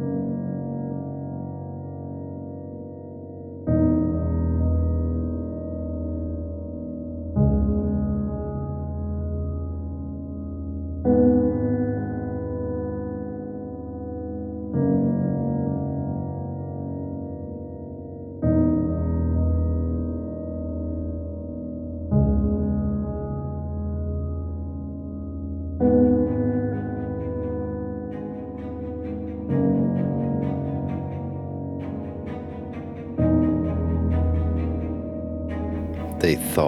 They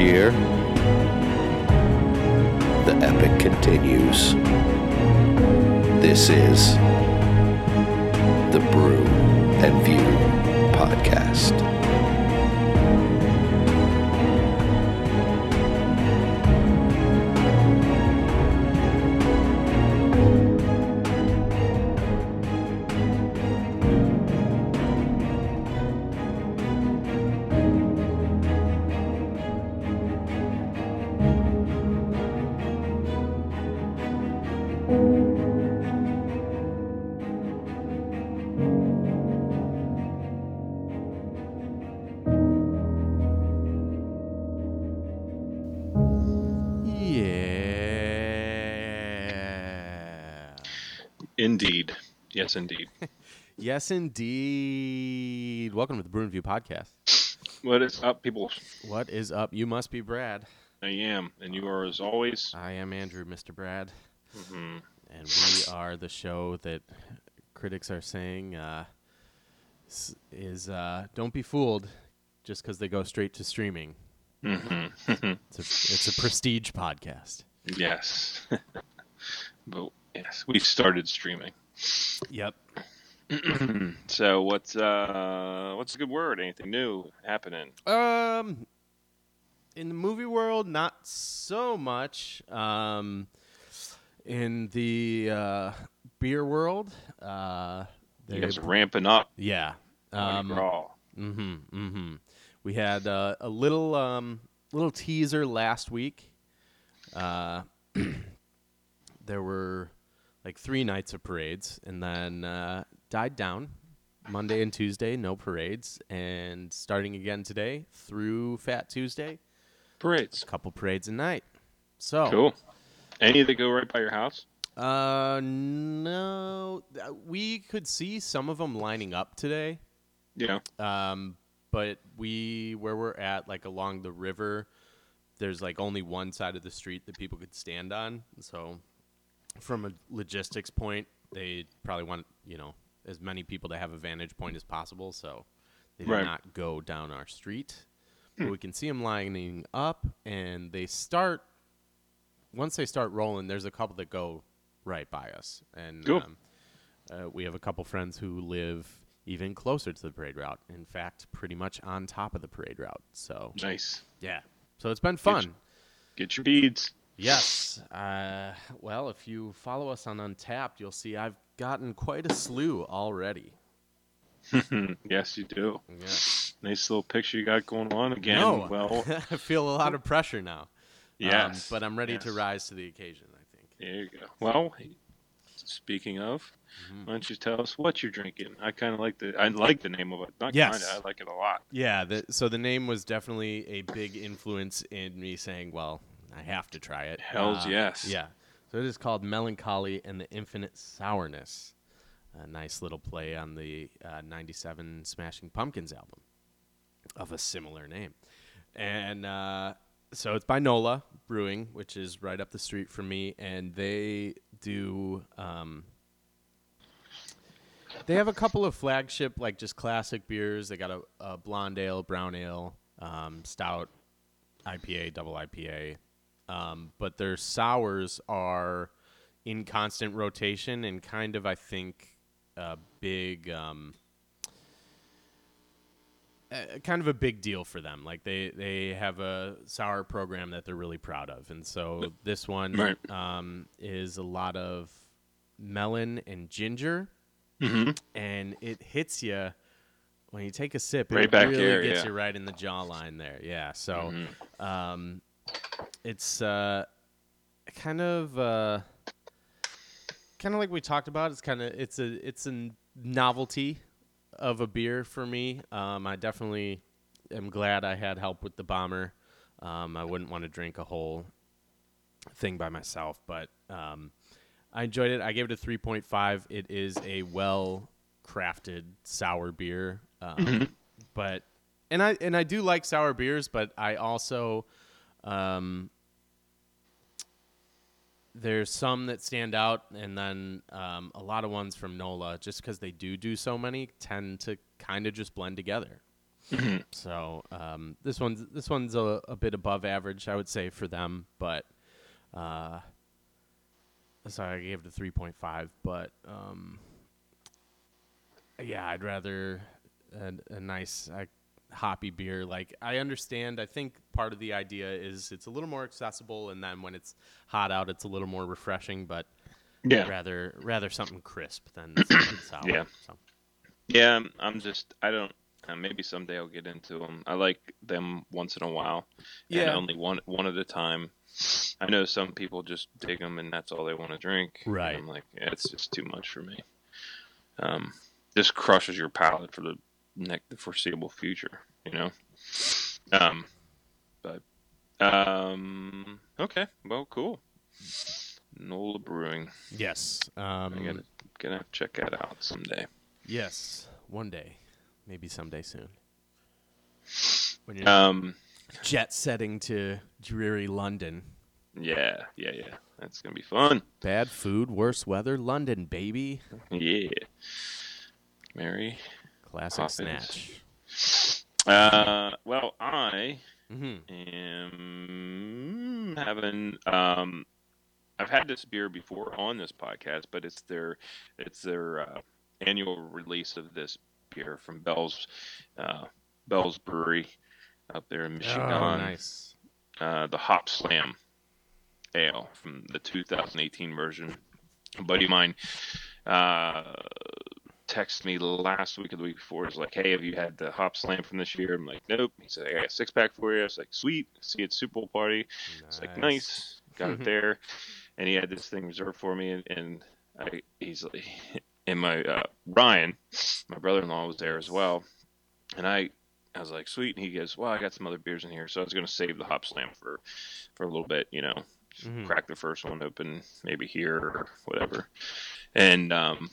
Year, the epic continues. This is Yes, indeed. Welcome to the Bruin View podcast. what is up, people? What is up? You must be Brad. I am, and you are, as always. I am Andrew, Mr. Brad, hmm and we are the show that critics are saying uh, is uh, don't be fooled just because they go straight to streaming. hmm It's a, it's a prestige podcast. yes. but yes, we've started streaming. Yep. so what's uh what's a good word? Anything new happening? Um, in the movie world, not so much. Um, in the uh, beer world, uh, guys ramping up. yeah. Um, mm-hmm, mm-hmm. We had uh, a little um, little teaser last week. Uh, there were like three nights of parades, and then uh, died down. Monday and Tuesday, no parades, and starting again today through Fat Tuesday, Parades. a couple parades a night. So, Cool. Any that go right by your house? uh, no, uh, we could see some of them lining up today. Yeah. Um, but we where we're at, like along the river, there's like only one side of the street that people could stand on. So, from a logistics point, they probably want you know as many people to have a vantage point as possible. So they did Right. not go down our street. But we can see them lining up, and they start. Once they start rolling, there's a couple that go right by us, and Cool. um, uh, we have a couple friends who live even closer to the parade route. In fact, pretty much on top of the parade route. So Nice. yeah, so it's been Get fun. Get your beads. Yes. Uh, well, if you follow us on Untappd, you'll see I've gotten quite a slew already. yes, you do. Yeah. Nice little picture you got going on again. no, Well, I feel a lot of pressure now. Um, yes. but I'm ready to rise to the occasion. I think. There you go. Well, speaking of, Mhm. why don't you tell us what you're drinking? I kind of like the I like the name of it. Not Yes. kind of. I like it a lot. Yeah. The, so the name was definitely a big influence in me saying, "Well, I have to try it." Hell's Uh, yes. Yeah. So it is called Mellon Collie and the Infinite Sourness. a nice little play on the uh, 97 Smashing Pumpkins album of a similar name. And uh, so it's by Nola Brewing, which is right up the street from me, and they do. Um, they have a couple of flagship, like just classic beers. They got a, a blonde ale, brown ale, um, stout, IPA, double IPA. Um, but their sours are in constant rotation and kind of, I think, a big, um, uh, kind of a big deal for them. Like they they have a sour program that they're really proud of, and so this one Right. um, is a lot of melon and ginger, Mm-hmm. and it hits you when you take a sip. Right it back really here, gets yeah. you right in the jawline there. Yeah, so Mhm. um, it's uh, kind of uh, kind of like we talked about. It's kind of it's a it's a novelty of a beer for me. Um, I definitely am glad I had help with the bomber. Um, I wouldn't want to drink a whole thing by myself, but um, I enjoyed it. I gave it a 3.5. It is a well crafted sour beer, um, but and I and I do like sour beers, but I also um, there's some that stand out, and then um, a lot of ones from Nola, just because they do do so many, tend to kind of just blend together. So um, this one's this one's a, a bit above average, I would say, for them. But uh, sorry, I gave it a three point five. But um, yeah, I'd rather a, a nice uh, hoppy beer. Like I understand. I think part of the idea is it's a little more accessible, and then when it's hot out, it's a little more refreshing. But Yeah. rather rather something crisp than something sour. Yeah. So. Yeah, I'm- I'm just I don't. Uh, maybe someday I'll get into them. I like them once in a while, and Yeah. only one one at a time. I know some people just dig them and that's all they want to drink. and Right. I'm like, yeah, it's just too much for me. Um, this crushes your palate for the next the foreseeable future. You know. Um, but um, okay, well, cool. Nola Brewing. Yes. Um, I gotta gonna to check that out someday. Yes, one day, maybe someday soon. When you're Um, jet setting to dreary London, yeah, yeah, yeah. That's gonna be fun. bad food, worse weather, London, baby. Yeah. Mary. Classic Poppins. snatch. Uh, well, I hmm am having. Um, I've had this beer before on this podcast, but it's their it's their uh, annual release of this beer from Bell's uh, Bell's Brewery up there in Michigan. Oh, nice. uh, the Hopslam Ale from the 2018 version. A buddy of mine uh, texted me last week or the week before. He's like, "Hey, have you had the Hopslam from this year?" I'm like, "Nope." He said, "I got a six pack for you." I was like, "Sweet." See you at Super Bowl party. It's like nice. Got it there, and he had this thing reserved for me, and, and I easily. And my uh, Ryan, my brother-in-law, was there as well, and I I was like, sweet. And he goes, well, I got some other beers in here, so I was going to save the Hopslam for for a little bit, you know, Mhm. crack the first one open, maybe here or whatever. And um,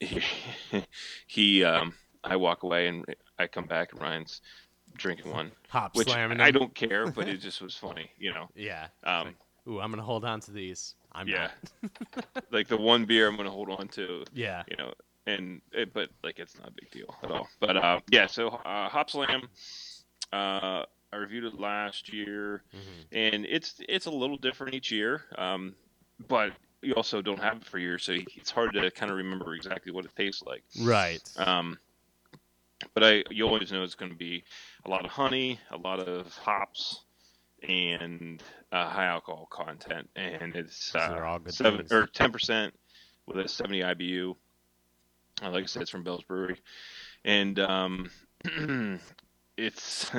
he, he um, I walk away and I come back and Ryan's drinking one, Hop which slamming. I them. don't care, but it just was funny, you know. Yeah. Um, Ooh, I'm gonna hold on to these. I'm yeah, like the one beer I'm to hold on to Yeah. you know, and it, but like it's not a big deal at all. But uh, yeah, so uh, Hopslam, uh, I reviewed it last year, Mhm. and it's it's a little different each year. Um, but you also don't have it for years, so it's hard to kind of remember exactly what it tastes like. Right. Um, but I you always know it's going to be a lot of honey, a lot of hops, and uh, high alcohol content, and it's uh, seven things. or ten percent with a seventy IBU. Uh, like I said, it's from Bell's Brewery, and um, it's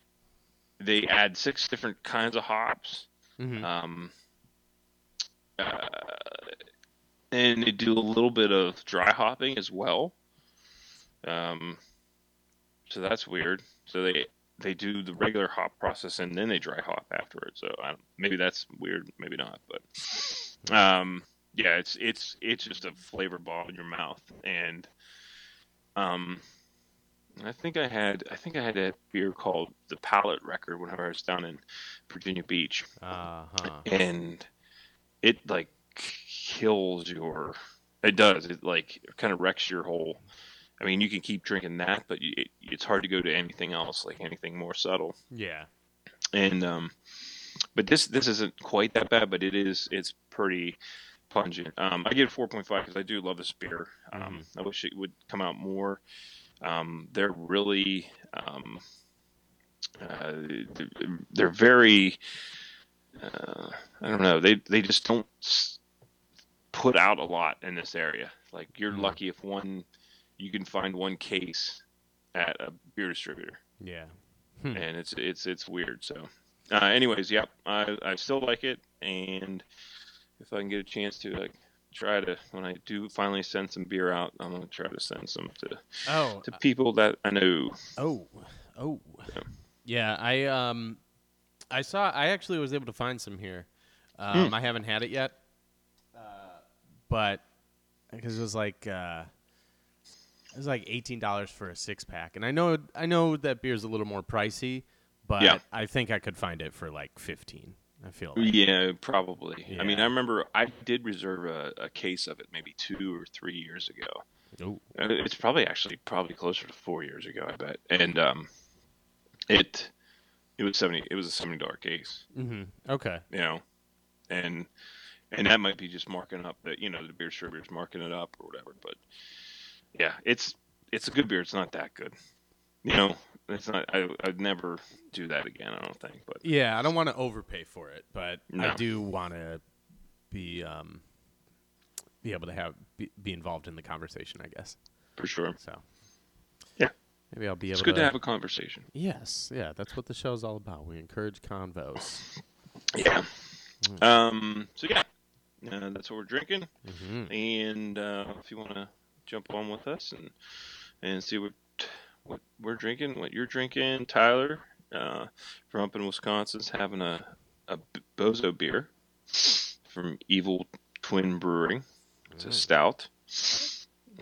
they add six different kinds of hops. Mhm. Um, uh, and they do a little bit of dry hopping as well. Um, so that's weird. So they they do the regular hop process and then they dry hop afterwards. So I don't, maybe that's weird, maybe not. But um, yeah, it's it's it's just a flavor ball in your mouth, and um, I think I had I think I had a beer called the Palate Record whenever I was down in Virginia Beach, Uh huh. and it like kills your. It does. It like kind of wrecks your whole. I mean, you can keep drinking that, but it, it's hard to go to anything else, like anything more subtle. Yeah. And um, but this this isn't quite that bad, but it is. It's pretty pungent. Um, I give 4.5 because I do love this beer. Um, I wish it would come out more. Um, they're really, um, uh, they're- they're very, uh, I don't know. They they just don't put out a lot in this area. Like you're Mhm. lucky if one, you can find one case at a beer distributor Yeah. Hmm. and it's it's it's weird. So, uh, anyways, yep, I I still like it, and if I can get a chance to like try to when I do finally send some beer out, I'm gonna try to send some to Oh. to people that I know. Oh. Oh. Yeah. Yeah. I um, I saw. I actually was able to find some here. Um, I haven't had it yet. Uh, but because it was like uh, it was like eighteen dollars for a six pack, and I know I know that beer's a little more pricey, but Yeah. I think I could find it for like fifteen. I feel like. Yeah, probably. I mean, I remember I did reserve a, a case of it maybe two or three years ago. Oh. Uh, It's probably actually probably closer to four years ago, I bet. And um, it it was seventy. It was a seventy dollar case. hmm Okay. you know, and and that might be just marking up that you know the beer distributor's marking it up or whatever. But yeah, it's it's a good beer. It's not that good, you know. It's not. I, I'd never do that again. I don't think. But Yeah, I don't want to overpay for it, but I do want to be um be able to have be, be involved in the conversation. I guess for sure, so. Maybe I'll be able. Good to, to have a conversation. Yes, yeah, that's what the show's all about. We encourage convos. Yeah. Mm. Um. So yeah, uh, that's what we're drinking. Mm-hmm. And uh, if you want to jump on with us and and see what what we're drinking, what you're drinking, Tyler uh, from up in Wisconsin's having a a bozo beer from Evil Twin Brewing. It's mm. a stout.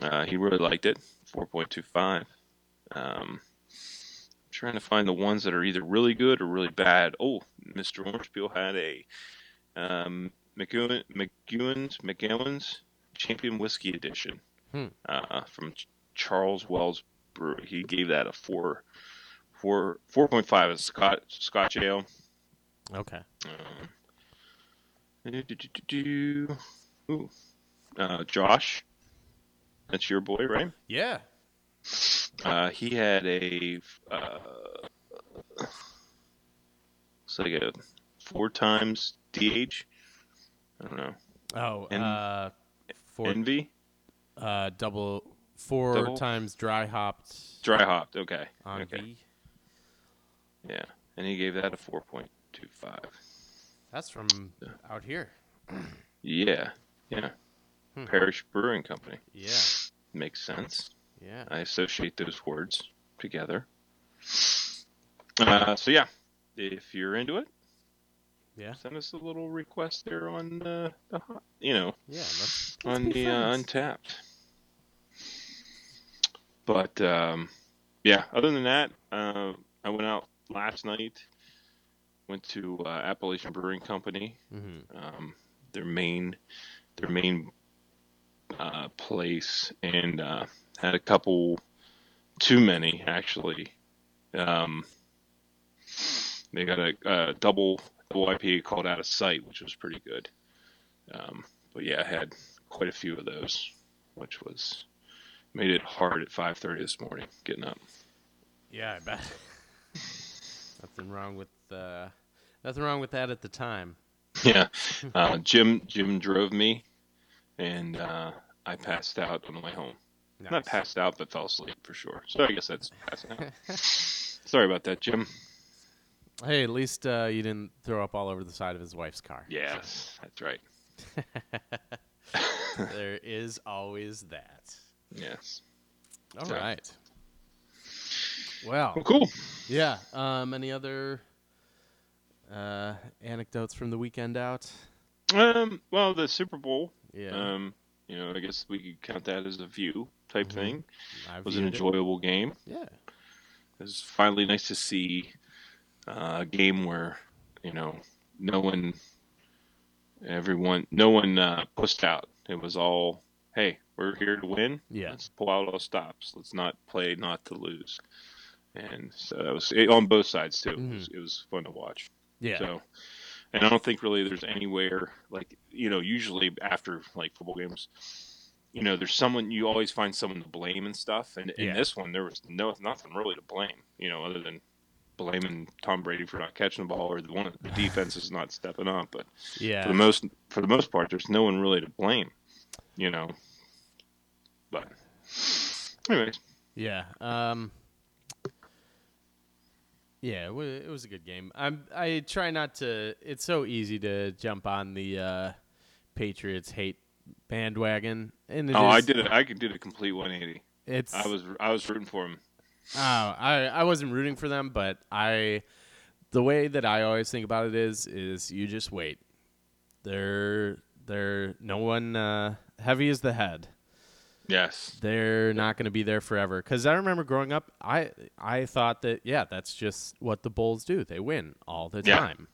Uh, he really liked it. 4.25. Um, I'm trying to find the ones that are either really good or really bad. Oh, Mr. Orange Peel had a um, McGowan, McGowan's, McGowan's Champion Whiskey Edition hmm. uh, from Charles Wells Brewery. He gave that a four, four, four point five as Scotch Scotch ale. Okay. Um, do, do, do, Ooh. Uh, Josh, that's your boy, right? Yeah, uh, he had a uh, it's like a four times DH. I don't know. Oh, En- uh, four Envie, uh double four Double? times dry hopped dry hopped. Okay, on okay, V. yeah, and he gave that a four point two five. That's from out here. Yeah, yeah. Hmm. Parish Brewing Company Yeah. makes sense. Yeah. I associate those words together. Uh, so yeah, if you're into it, Yeah. send us a little request there on uh, the hot, you know Yeah. Let's, let's on the uh. Untappd. But um, yeah, other than that, uh, I went out last night. Went to uh, Appalachian Brewing Company, Mhm. um, their main their main uh, place, and uh, had a couple, too many actually. Um, they got a, a double double IPA called Out of Sight, which was pretty good. Um, but yeah, I had quite a few of those, which was made it hard at 5:30 this morning getting up. Yeah, I bet. nothing wrong with uh, nothing wrong with that at the time. Yeah, uh, Jim Jim drove me, and uh, I passed out on the way home. Not passed out, but fell asleep for sure. So I guess that's passing out. Sorry about that, Jim. Hey, at least uh, you didn't throw up all over the side of his wife's car. Yes, that's right. there is always that. Yes. All So- right. Well, Well, cool. yeah. Um, any other uh, anecdotes from the weekend out? Um, well, the Super Bowl Yeah. Um, you know, I guess we could count that as a view type Mhm. thing. I It was an viewed it. enjoyable game. Yeah. It was finally nice to see uh, a game where you know no one, everyone, no one uh, pushed out. It was all, hey, we're here to win. Yeah. Let's pull out all stops. Let's not play not to lose. And so that was it, on both sides too. It, was, it was fun to watch. Yeah. So, and I don't think really there's anywhere like you know usually after like football games, you know, there's someone you always find someone to blame and stuff. And in Yeah. this one, there was no nothing really to blame. You know, other than blaming Tom Brady for not catching the ball or the one the defense is not stepping up. But yeah. for the most for the most part, there's no one really to blame. You know, but anyways, Yeah. Um. Yeah, it was, it was a good game. I'm. I try not to. It's so easy to jump on the uh, Patriots hate bandwagon, and oh, I did it. I did a complete 180. It's. I was I was rooting for him. Oh, I I wasn't rooting for them, but I. The way that I always think about it is, is you just wait. They're they're no one uh, heavy is the head. Yes. they're not going to be there forever. Because I remember growing up, I I thought that yeah, that's just what the Bulls do. They win all the Yeah. time.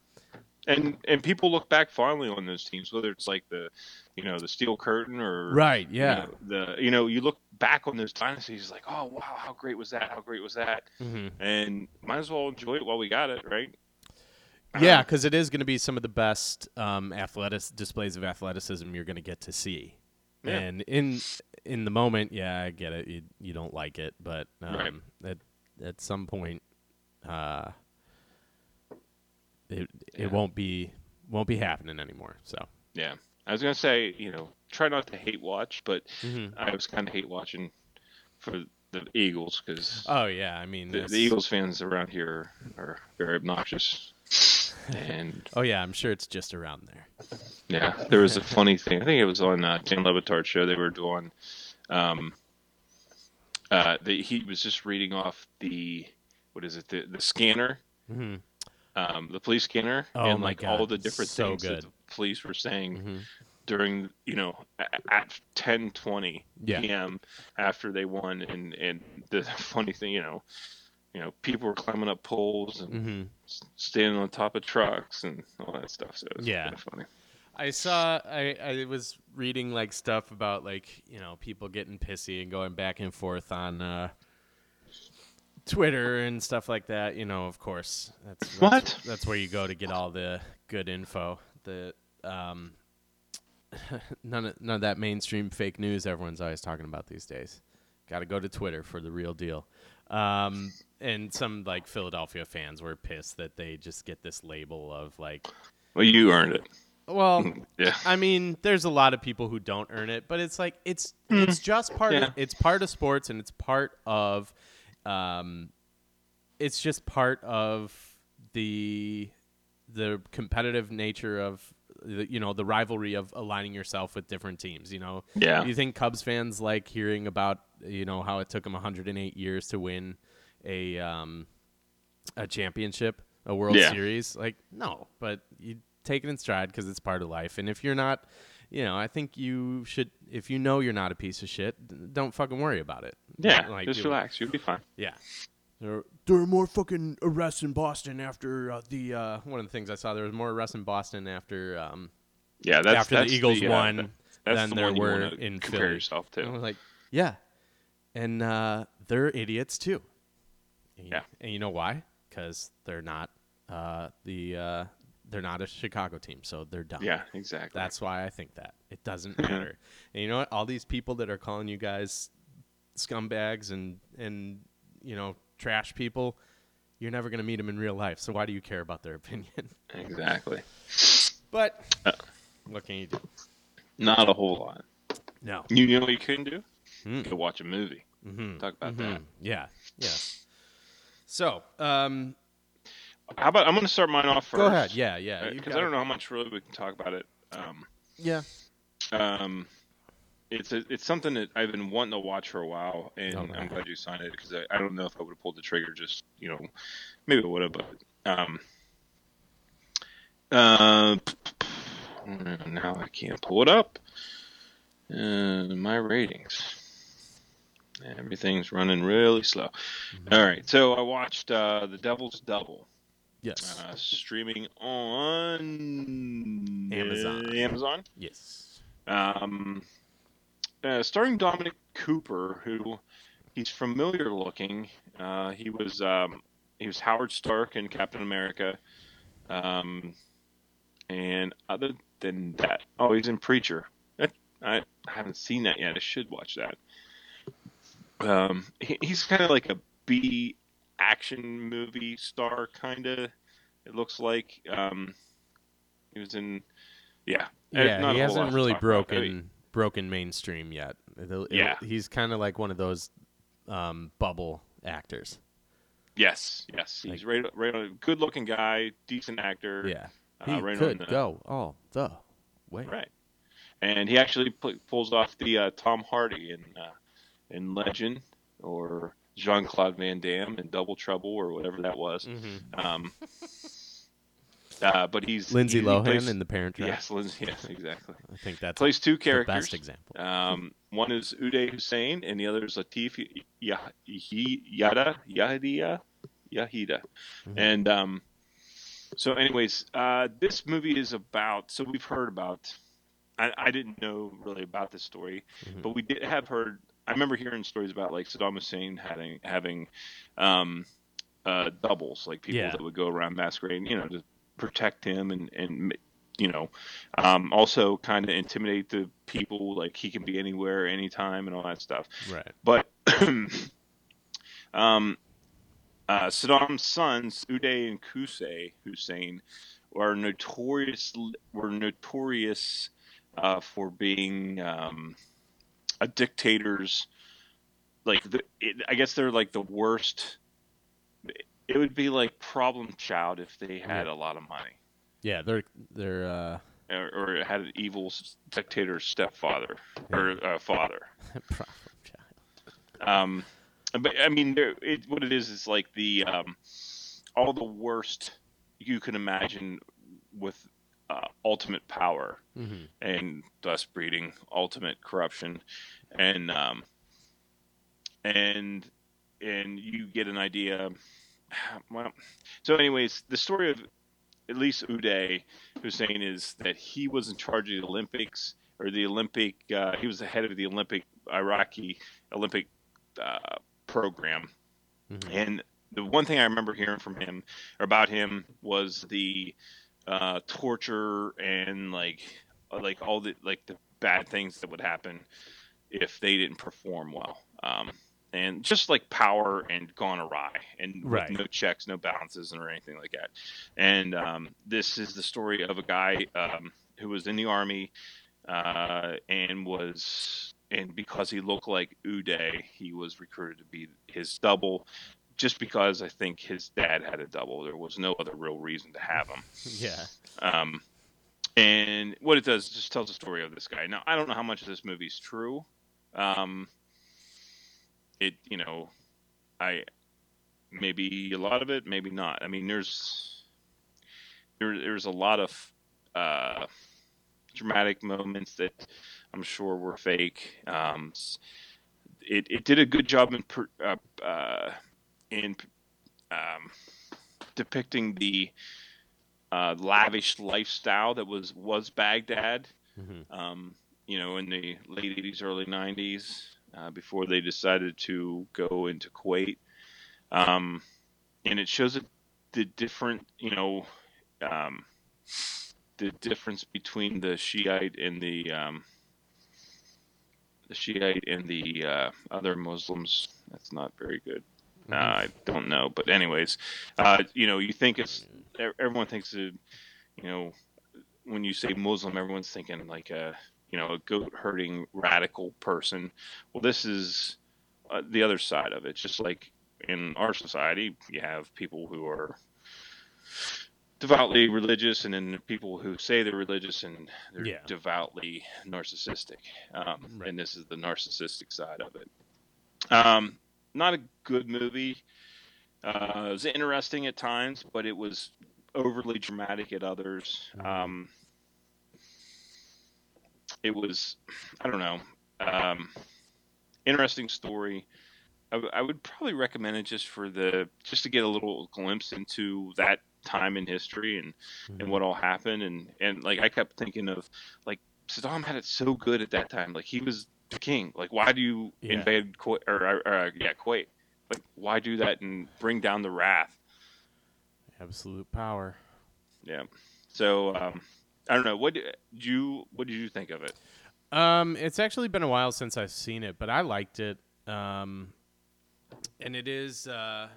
And and people look back fondly on those teams, whether it's like the, you know, the Steel Curtain or Right? you Yeah. know, the you know you look back on those dynasties like oh wow how great was that how great was that hmm and might as well enjoy it while we got it right Yeah, Um, because it is going to be some of the best um, athletic displays of athleticism you're going to get to see. Yeah. And in in the moment, yeah, I get it. You you don't like it, but um, Right. at at some point, uh, it it won't be won't be happening anymore. So. yeah I was gonna say you know try not to hate watch but Mhm. I was kind of hate watching for the Eagles because Oh yeah, I mean the, the Eagles fans around here are very obnoxious and Oh yeah, I'm sure it's just around there. Yeah, there was a funny thing. I think it was on uh, Dan Le Batard's show. They were doing. Um, uh, the, he was just reading off the what is it? The the scanner, hmm um, the police scanner, Oh and like God, all the different so things that the police were saying hmm during you know a- at ten twenty Yeah. p.m. after they won, and and the funny thing, you know, you know, people were climbing up poles and hmm standing on top of trucks and all that stuff. So it was Yeah. kind of funny. I saw. I I was reading like stuff about like you know people getting pissy and going back and forth on uh, Twitter and stuff like that. You know, of course, that's, that's What? That's where you go to get all the good info. The um, none of none of that mainstream fake news everyone's always talking about these days. Got to go to Twitter for the real deal. Um, and some like Philadelphia fans were pissed that they just get this label of like, Well, you earned it. well, Yeah. I mean, there's a lot of people who don't earn it, but it's like it's it's just part Yeah. of it's part of sports and it's part of um it's just part of the the competitive nature of the, you know the rivalry of aligning yourself with different teams, you know. Yeah. You think Cubs fans like hearing about, you know, how it took them 108 years to win a um a championship, a World Yeah. Series? Like, no, but you take it in stride because it's part of life. And if you're not, you know, I think you should. If you know you're not a piece of shit, don't fucking worry about it. Yeah, Like, just you- relax. You'll be fine. Yeah. There, there were more fucking arrests in Boston after uh, the uh, one of the things I saw. There was more arrests in Boston after um, Yeah, that's after that's the Eagles uh, won that's than the there one were wanna in compare Philly. yourself And I to. was like, yeah, and uh, they're idiots too. And, Yeah. and you know why? Because they're not uh, the uh, they're not a Chicago team, so they're done. Yeah, exactly. That's why I think that it doesn't matter. and you know what? All these people that are calling you guys scumbags and and you know trash people, you're never gonna meet them in real life. So why do you care about their opinion? exactly. but Uh. what can you do? Not a whole lot. No. You know what you couldn't do? Hmm. Go watch a movie. Mm-hmm. Talk about Mhm. Yeah. Yeah. So, um, that. How about I'm going to start mine off first. go ahead. Yeah. Yeah. Because I don't know how much really we can talk about it. Um, Yeah. um, it's a, it's something that I've been wanting to watch for a while, and Okay. I'm glad you signed it because I, I don't know if I would have pulled the trigger. Just you know, maybe I would have, but um, uh, now I can't pull it up. Uh, my ratings. Everything's running really slow. All right, so I watched uh, The Devil's Double, Yes. uh, streaming on Amazon. Amazon. yes. Um, uh, starring Dominic Cooper, who he's familiar looking. Uh, he was um, he was Howard Stark in Captain America. Um, and other than that, oh, he's in Preacher. That, I haven't seen that yet. I should watch that. Um, he, he's kind of like a B action movie star, kind of. It looks like. Um, he was in, yeah, Uh, Yeah, he a whole lot hasn't really about. I broken mean, broken mainstream yet. It'll- it'll- Yeah. he's kind of like one of those um, bubble actors. Yes, yes, he's right, right on. Good looking guy, decent actor. Yeah, uh, he right could the, go all the way. Right, and he actually pulls off the uh, Tom Hardy in uh, in Legend or Jean Claude Van Damme in Double Trouble or whatever that was. Mm-hmm. Um, uh, but he's Lindsay he, he Lohan plays- in The Parent Trap. Yes, Lindsay. Yes, exactly. I think that's Plays two the characters. best example. Um, one is Uday Hussein, and the other is Latif Yah- Yah- Yada Yahida Yahida. Mhm. And um, so, anyways, uh, this movie is about. So we've heard about. I, I didn't know really about this story, Mhm. but we did have heard. I remember hearing stories about like Saddam Hussein having having um, uh, doubles, like people Yeah. that would go around masquerading, you know, to protect him and and you know, um, also kind of intimidate the people, like he can be anywhere, anytime, and all that stuff. Right. But um, uh, Saddam's sons, Uday and Qusay Hussein, were notorious were notorious uh, for being um, a dictator's like the, it, I guess they're like the worst. It would be like problem child if they had a lot of money Yeah, they're they're uh, or, or had an evil dictator stepfather or uh, father. problem child. Um, but I mean, there, it, what it is is like the um, all the worst you can imagine with uh, ultimate power, Mhm. and thus breeding ultimate corruption, and um, and and you get an idea. Well, so anyways, the story of at least Uday Hussein is that he was in charge of the Olympics or the Olympic. Uh, he was the head of the Olympic Iraqi Olympic uh, program, Mhm. and the one thing I remember hearing from him or about him was the uh, torture and like like all the like the bad things that would happen if they didn't perform well. Um, and just like power and gone awry and with Right. no checks, no balances, or anything like that. And um, this is the story of a guy um, who was in the army uh, and was and because he looked like Uday, he was recruited to be his double. Just because I think his dad had a double, there was no other real reason to have him. Yeah. Um, and what it does just tells the story of this guy. Now, I don't know how much of this movie is true. Um, it, you know, I maybe a lot of it, maybe not. I mean, there's there, there's a lot of uh, dramatic moments that I'm sure were fake. Um, it it did a good job in per, uh, uh, in um, depicting the uh, lavish lifestyle that was was Baghdad. Mhm. Um, you know, in the late '80s, early '90s, uh, before they decided to go into Kuwait, um, and it shows the different, you know, um, the difference between the Shiite and the um, the Shiite and the uh, other Muslims. That's not very good. Uh, I don't know, but anyways, uh, you know, you think it's everyone thinks that, you know, when you say Muslim, everyone's thinking like a you know a goat herding radical person. Well, this is uh, the other side of it. Just like in our society, you have people who are devoutly religious, and then people who say they're religious and they're Yeah. devoutly narcissistic. Um, Right. And this is the narcissistic side of it. Um, not a good movie. Uh, it was interesting at times, but it was overly dramatic at others. Mhm. Um, it was I don't know um, interesting story. I, w- I would probably recommend it just for the just to get a little glimpse into that time in history and Mm-hmm. and what all happened and and like I kept thinking of like Saddam had it so good at that time like he was the king like why do you Yeah. invade Kuwait or, or, yeah Kuwait like why do that and bring down the wrath Absolute power. yeah so um I don't know what did you what did you think of it Um, it's actually been a while since I've seen it, but I liked it. Um, and it is uh,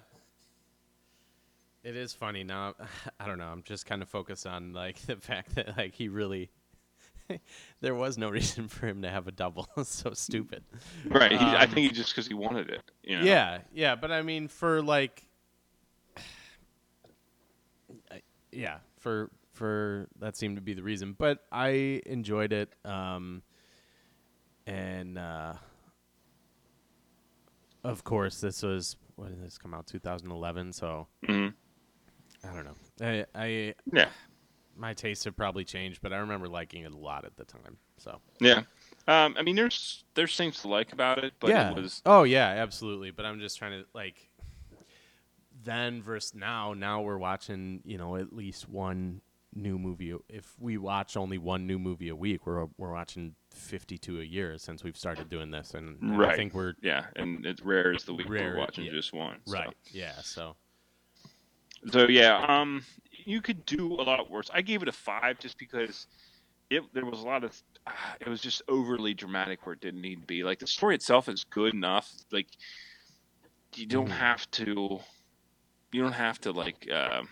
it is funny now. I don't know. I'm just kind of focused on like the fact that like he really there was no reason for him to have a double. It's so stupid. right he, I Um, think he just because he wanted it you know? Yeah, yeah, but I mean, for like, yeah, for for that seemed to be the reason. But I enjoyed it, um, and uh, of course, this was when did this come out? 2011. So Mhm. I don't know. I, I yeah my tastes have probably changed, but I remember liking it a lot at the time. So Yeah. Um, I mean, there's there's things to like about it, but yeah. it was Oh yeah, absolutely. But I'm just trying to like then versus now. Now we're watching, you know, at least one new movie. If we watch only one new movie a week, we're we're watching 52 a year since we've started doing this, and, and I think we're yeah, and it's rare as the week Rare, we're watching yeah. just one. so. right. Yeah. So So yeah, um, you could do a lot worse. I gave it a five just because it there was a lot of uh, it was just overly dramatic where it didn't need to be. Like the story itself is good enough. Like you don't Mhm. have to you don't have to like uh,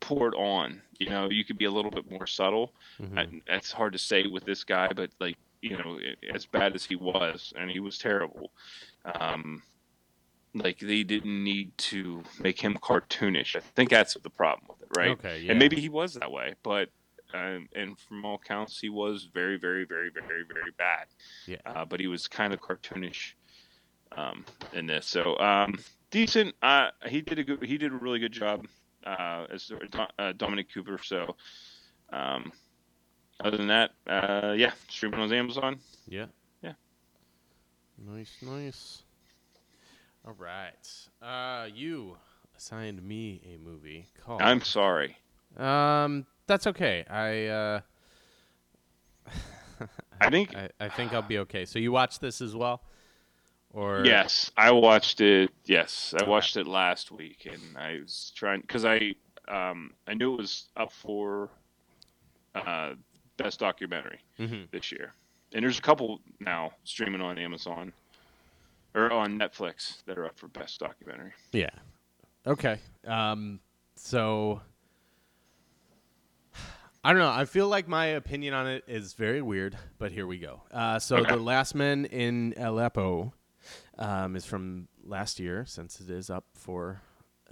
pour it on. You know, you could be a little bit more subtle. mhm. I, that's hard to say with this guy, but like you know, as bad as he was, and he was terrible. Um, like they didn't need to make him cartoonish. I think that's the problem with it, right? Okay. Yeah. And maybe he was that way, but um, and from all counts, he was very, very, very, very, very bad. Yeah. Uh, but he was kind of cartoonish um, in this, so um, decent. Uh, he did a good. He did a really good job uh, as uh, Dominic Cooper. So. Um, other than that, uh, yeah, streaming on Amazon. Yeah. Yeah. Nice, nice. All right. Uh, you assigned me a movie called. I'm sorry. Um, that's okay. I uh, I think I, I think I'll be okay. So you watched this as well, or Yes, I watched it. Yes, I watched it last week, and I was trying because I um I knew it was up for uh best documentary Mhm. this year, and there's a couple now streaming on Amazon or on Netflix that are up for best documentary. Yeah. Okay. Um. So. I don't know. I feel like my opinion on it is very weird, but here we go. Uh, so Okay. the Last Men in Aleppo um, is from last year, since it is up for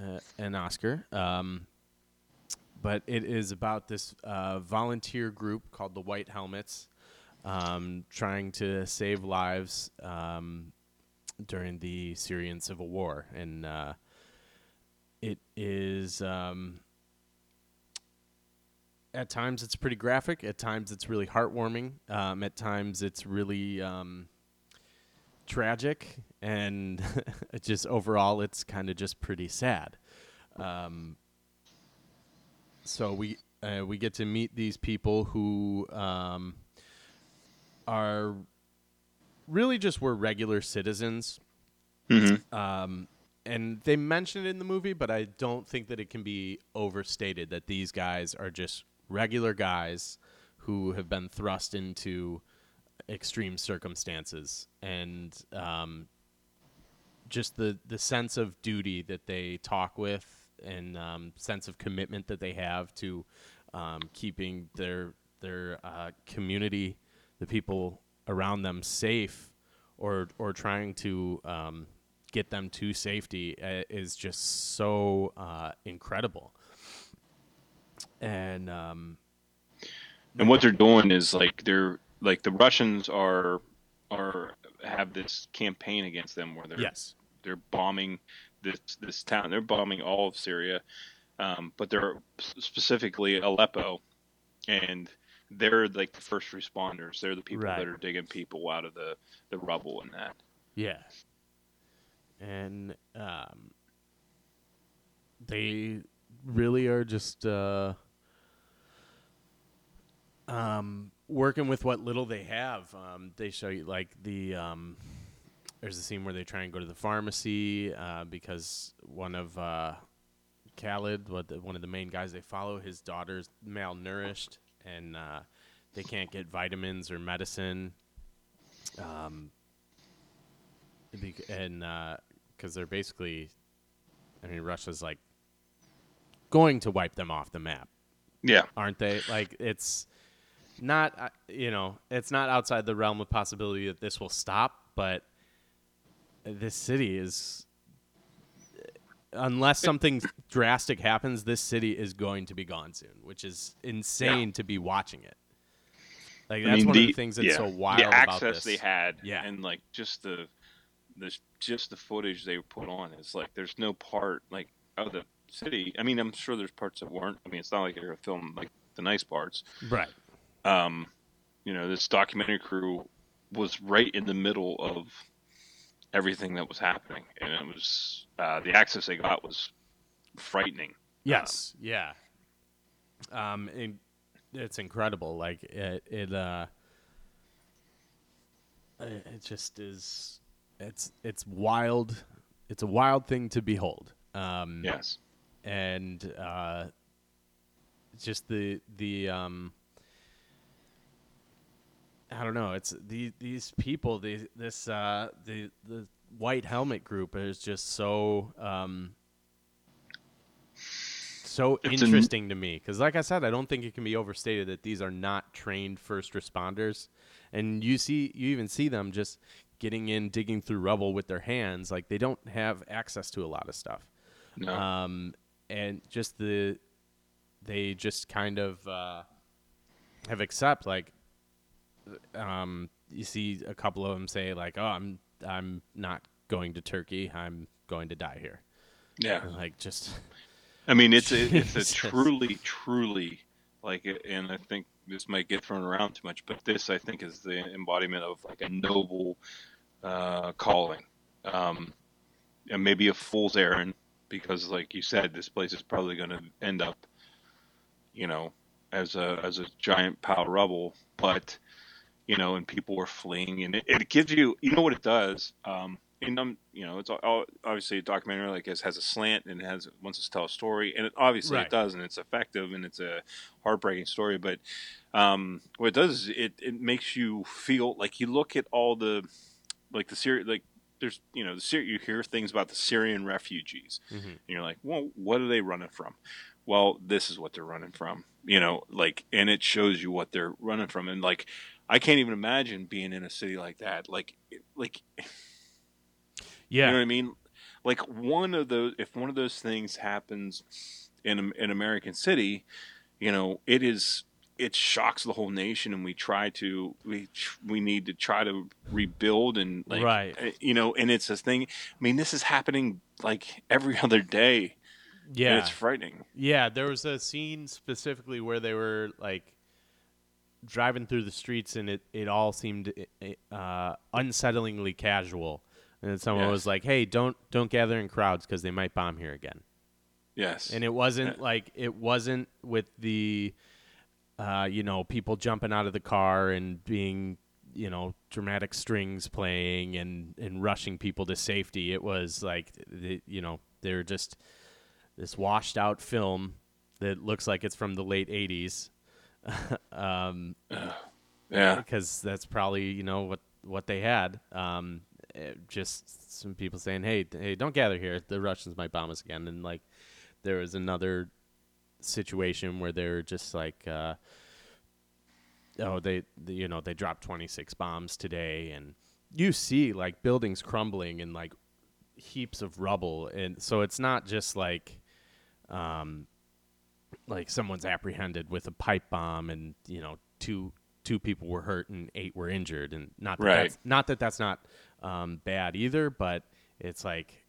uh, an Oscar. Um, but it is about this uh, volunteer group called the White Helmets, um, trying to save lives um, during the Syrian civil war, and uh, it is. Um, at times it's pretty graphic. At times it's really heartwarming. Um, at times it's really um, tragic, and just overall it's kind of just pretty sad. Um, so we uh, we get to meet these people who um, are really just were regular citizens Mm-hmm. um, and they mention it in the movie, but I don't think that it can be overstated that these guys are just regular guys who have been thrust into extreme circumstances, and um, just the the sense of duty that they talk with, and um, sense of commitment that they have to um, keeping their their uh, community, the people around them, safe, or or trying to um, get them to safety uh, is just so uh, incredible. And um, And what they're doing is like they're like the Russians are are have this campaign against them where they're yes, they're bombing this this town. They're bombing all of Syria, um, but they're specifically Aleppo, and they're like the first responders. They're the people Right. that are digging people out of the the rubble and that. Yeah. And um, they really are just uh, um, working with what little they have. Um, they show you like the um, there's a scene where they try and go to the pharmacy uh, because one of uh, Khaled, what the, one of the main guys they follow, his daughter's malnourished and uh, they can't get vitamins or medicine. Um, and because they're basically, I mean, Russia's like going to wipe them off the map, Yeah. aren't they? Like it's not, uh, you know, it's not outside the realm of possibility that this will stop, but this city is. Unless something drastic happens, this city is going to be gone soon, which is insane to be watching it. Like I that's mean, one of the things that's yeah, so wild The about access this. they had, Yeah. and like just the, the just the footage they put on is like there's no part like of the city. I mean, I'm sure there's parts that weren't. I mean, it's not like they're film like the nice parts. right? Um, you know, this documentary crew was right in the middle of everything that was happening, and it was uh, the access they got was frightening. Yes, yeah. Um, and it's incredible. Like it, it, uh, it it just is. It's it's wild. It's a wild thing to behold. Um, Yes. and uh, just the the um, I don't know. It's the these people. The this uh, the the white helmet group is just so um, so It's an- interesting to me because, like I said, I don't think it can be overstated that these are not trained first responders, and you see you even see them just getting in, digging through rubble with their hands. Like they don't have access to a lot of stuff No. um, and just the they just kind of uh, have accept like um, you see a couple of them say like oh I'm I'm not going to Turkey. I'm going to die here. Yeah. And, like just I mean, it's a, it's a truly, truly like, and I think this might get thrown around too much, but this I think is the embodiment of like a noble uh, calling, um, and maybe a fool's errand because, like you said, this place is probably going to end up, you know, as a as a giant pile of rubble, but you know, and people were fleeing, and it, it gives you, you know, what it does. Um, and um, you know, it's all, obviously a documentary like this has a slant and it has wants to tell a story, and it, obviously Right. it does, and it's effective, and it's a heartbreaking story. But um, what it does is it it makes you feel like you look at all the like the Syria like there's you know the you hear things about the Syrian refugees, Mhm. and you're like, well, what are they running from? Well, this is what they're running from, you know, like, and it shows you what they're running from, and like, I can't even imagine being in a city like that, like, like yeah you know what I mean? Like one of those, if one of those things happens in an in American city, you know, it is it shocks the whole nation, and we try to we we need to try to rebuild and like Right. uh, you know, and it's a thing. I mean, this is happening like every other day, and yeah it's frightening. Yeah, there was a scene specifically where they were like driving through the streets, and it, it all seemed uh, unsettlingly casual. And then someone Yes. was like, "Hey, don't don't gather in crowds because they might bomb here again." Yes, And it wasn't Yeah. like it wasn't with the, uh, you know, people jumping out of the car and being, you know, dramatic strings playing and and rushing people to safety. It was like, the, you know, they're just this washed out film that looks like it's from the late '80s. um, yeah, because that's probably you know what what they had. Um, eh, just some people saying, "Hey, hey, don't gather here. The Russians might bomb us again." And like, there was another situation where they're just like, uh, "Oh, they, they, you know, they dropped 26 bombs today," and you see like buildings crumbling and like heaps of rubble, and so it's not just like. Um, like someone's apprehended with a pipe bomb and you know two two people were hurt and eight were injured and not that Right. that's, not that that's not um, bad either but it's like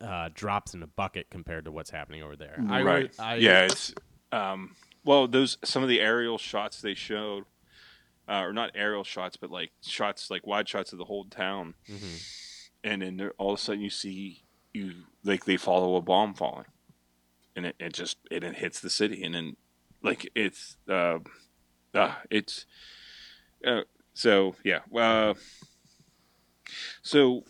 uh, drops in a bucket compared to what's happening over there I, right. re- I, yeah, it's um, well, those some of the aerial shots they showed, uh, or not aerial shots, but like shots like wide shots of the whole town, Mm-hmm. and then all of a sudden you see you like they follow a bomb falling, and it, it just it, it hits the city, and then like it's uh, uh it's uh, so yeah uh, so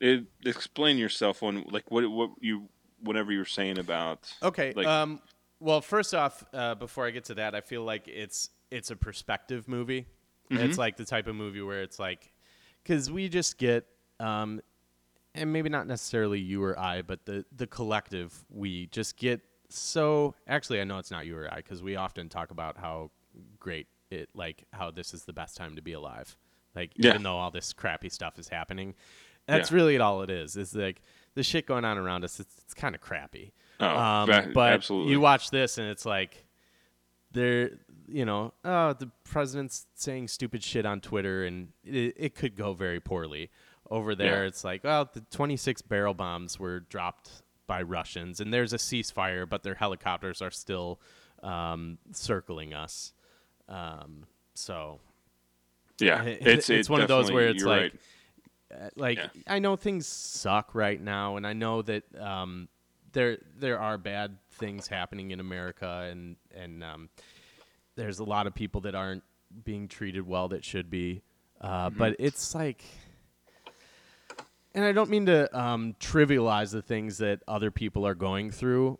it, explain yourself on like what what you whatever you're saying about Okay. Like- um, well, first off, uh, before I get to that, I feel like it's it's a perspective movie. It's like the type of movie where it's like, because we just get, um, and maybe not necessarily you or I, but the the collective, we just get so. Actually, I know it's not you or I because we often talk about how great it, like how this is the best time to be alive. Like Yeah. even though all this crappy stuff is happening, that's Yeah. really all it is. Is like the shit going on around us. It's, it's kind of crappy. Oh, Um, ba- but absolutely. you watch this and it's like they're you know oh the president's saying stupid shit on Twitter and it, it could go very poorly. Over there, Yeah. it's like well the 26 barrel bombs were dropped by Russians and there's a ceasefire, but their helicopters are still um, circling us. Um, so yeah it- it's it's it one of those where it's like right. uh, like Yeah. I know things suck right now, and I know that um, there there are bad things happening in America, and and um, there's a lot of people that aren't being treated well that should be. Uh, Mm-hmm. But it's like, and I don't mean to um, trivialize the things that other people are going through,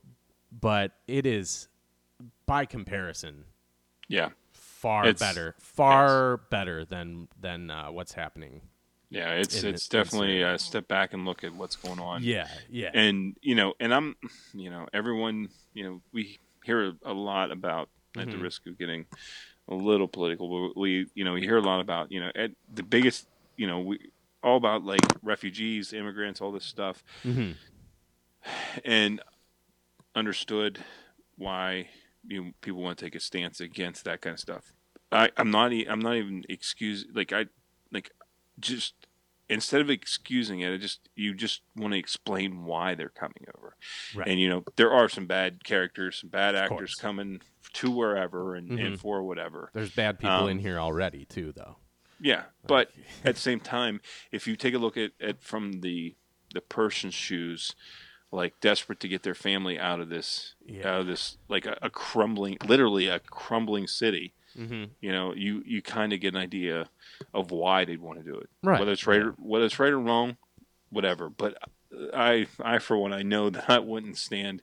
but it is by comparison yeah far It's- better, far better than than uh, what's happening. yeah it's in- it's in definitely uh, step back and look at what's going on Yeah, yeah. and you know and i'm you know everyone you know we hear a lot about at Mm-hmm. the risk of getting a little political but we you know we hear a lot about you know at the biggest you know we all about like refugees immigrants all this stuff hmm and understood why you know, people want to take a stance against that kind of stuff. I, I'm not. I'm not even excuse like I like just instead of excusing it, I just you just want to explain why they're coming over. Right. And you know there are some bad characters, some bad actors course. coming to wherever and, Mhm. and for whatever. There's bad people Um, in here already too, though. Yeah, but at the same time, if you take a look at, at from the the person's shoes, like desperate to get their family out of this Yeah. out of this like a, a crumbling, literally a crumbling city, Mm-hmm. you know, you you kind of get an idea of why they'd want to do it. Right, Whether it's right or whether it's right or wrong, whatever. But I I for one I know that I wouldn't stand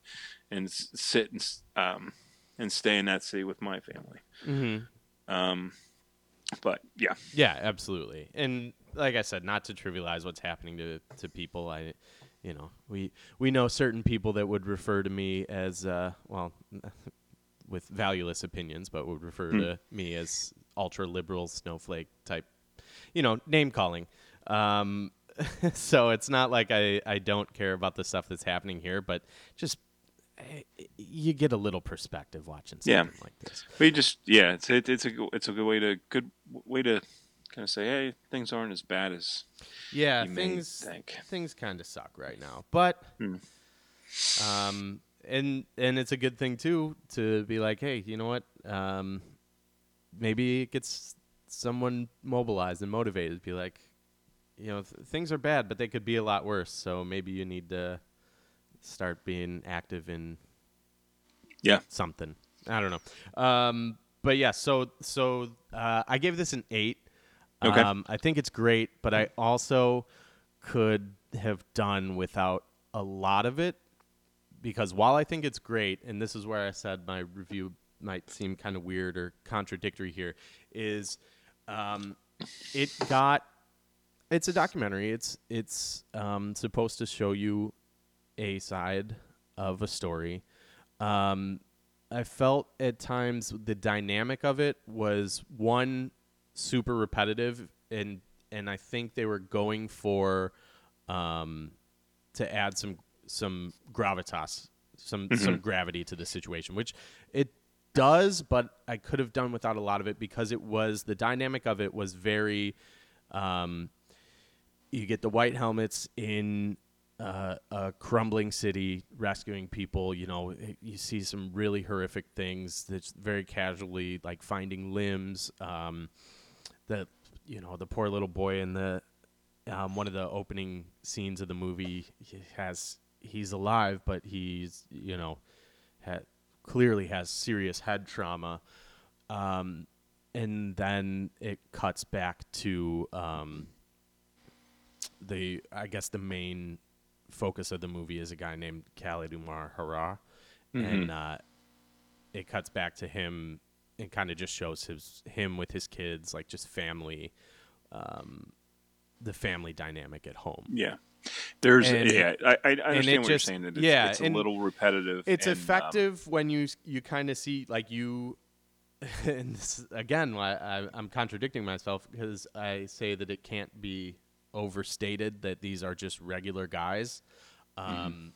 and sit and um and stay in that city with my family. Mm-hmm. Um, but yeah, Yeah, absolutely. And like I said, not to trivialize what's happening to to people. I, you know, we we know certain people that would refer to me as uh, well, with valueless opinions, but would refer to me as ultra liberal snowflake type, you know, name calling. Um, so it's not like I I don't care about the stuff that's happening here, but just you get a little perspective watching something Yeah. like this. We just yeah, it's it, it's a it's a good way to good way to kind of say hey things aren't as bad as Yeah, things think. things kind of suck right now, but Hmm. um, and and it's a good thing too to be like, hey, you know what? Um, maybe it gets someone mobilized and motivated. To be like, you know, th- things are bad, but they could be a lot worse. So maybe you need to start being active in Yeah. something. I don't know. Um, but yeah, so so uh, I gave this an eight. Okay. Um, I think it's great, but I also could have done without a lot of it because while I think it's great, and this is where I said my review might seem kind of weird or contradictory here, is um, it got it's a documentary. It's it's um, supposed to show you a side of a story. Um, I felt at times the dynamic of it was one super repetitive, and and I think they were going for um, to add some some gravitas, some some gravity to the situation, which it does, but I could have done without a lot of it because it was the dynamic of it was very. Um, you get the white helmets in uh, a crumbling city rescuing people. You know, you see some really horrific things. That's very casually like finding limbs. Um, the you know the poor little boy in the um, one of the opening scenes of the movie he has he's alive, but he's you know ha- clearly has serious head trauma. Um, and then it cuts back to um, the I guess the main focus of the movie is a guy named Khaled Omar Harrah, and uh, it cuts back to him and kind of just shows his him with his kids, like just family, um, the family dynamic at home. Yeah. There's And- yeah, I, I understand what just- you're saying. That it's, yeah, it's a little repetitive. It's and, um, effective when you you kind of see like you. And this, again, I, I, I'm contradicting myself because I say that it can't be overstated that these are just regular guys. Um, Mm-hmm.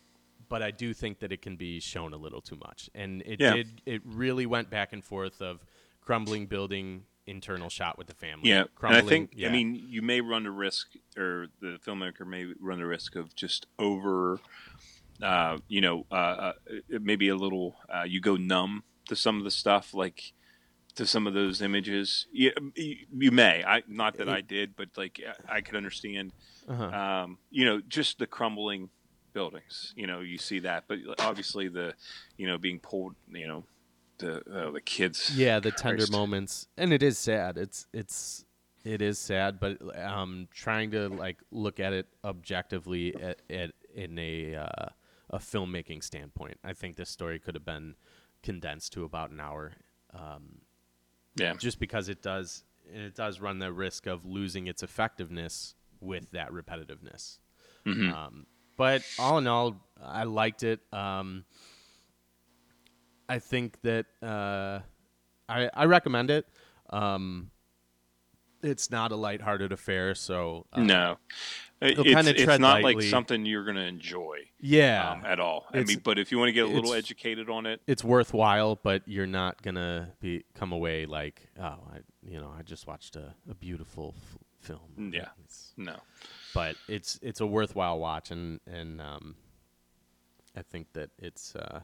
But I do think that it can be shown a little too much, and it Yeah. did. It really went back and forth of crumbling building, internal shot with the family. Yeah, and crumbling, I think yeah. I mean you may run the risk, or the filmmaker may run the risk of just over, uh, you know, uh, uh, maybe a little. Uh, you go numb to some of the stuff, like to some of those images. You, you may. I not that I did, but like I could understand. Uh-huh. Um, you know, just the crumbling buildings. You know, you see that, but obviously the, you know, being pulled. You know, the uh, the kids. yeah the tender moments and it is sad it's it's it is sad but um trying to like look at it objectively at, at in a uh, a filmmaking standpoint i think this story could have been condensed to about an hour um Yeah. just because it does it does run the risk of losing its effectiveness with that repetitiveness Mm-hmm. um, but all in all i liked it um, I think that uh, I I recommend it. Um, it's not a lighthearted affair, so uh, No, It- They'll it's, it's not lightly. like something you're going to enjoy yeah, um, at all. I It's- mean, but if you want to get a little educated on it, it's worthwhile, but you're not gonna be come away like oh, I you know I just watched a, a beautiful f- film. Yeah. It's- no. but it's it's a worthwhile watch, and and um, I think that it's uh,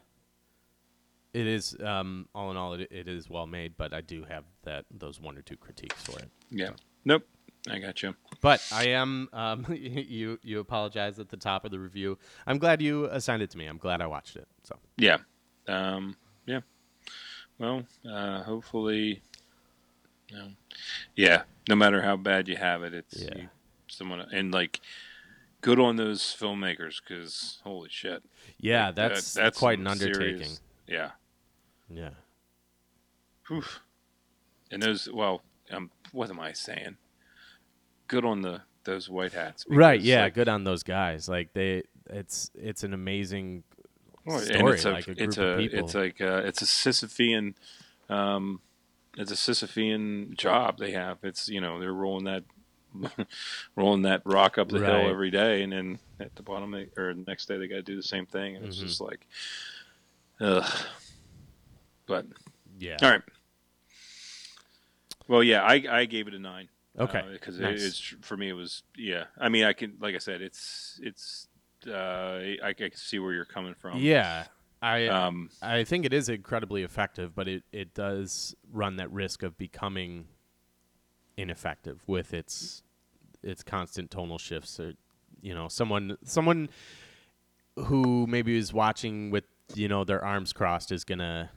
it is um, all in all it, it is well made, but I do have that those one or two critiques for it. Yeah. Nope. I got you. But I am um, you you apologize at the top of the review. I'm glad you assigned it to me. I'm glad I watched it. So Yeah. Um, yeah. Well, uh, hopefully, you know, yeah. No matter how bad you have it, it's Yeah. you, someone and like good on those filmmakers because holy shit, yeah, Like, that- that's that's quite an some serious- undertaking. Yeah. Yeah. Whew. And those, well, um, what am I saying? Good on the those white hats. Right. Yeah. like, good on those guys. Like they, it's it's an amazing and story. it's a, like a group it's of a, people. it's like uh it's a Sisyphean, um, it's a Sisyphean job they have. It's you know they're rolling that, rolling that rock up the Right. hill every day, and then at the bottom they, or the next day they got to do the same thing, and it's Mm-hmm. just like, ugh. But yeah. all right. Well, yeah, I I gave it a nine. Okay. because nice. it is for me. It was yeah. I mean, I can like I said, it's it's. Uh, I, I can see where you're coming from. Yeah. I Um. I think it is incredibly effective, but it, it does run that risk of becoming ineffective with its its constant tonal shifts. Or, you know, someone someone who maybe is watching with you know their arms crossed is gonna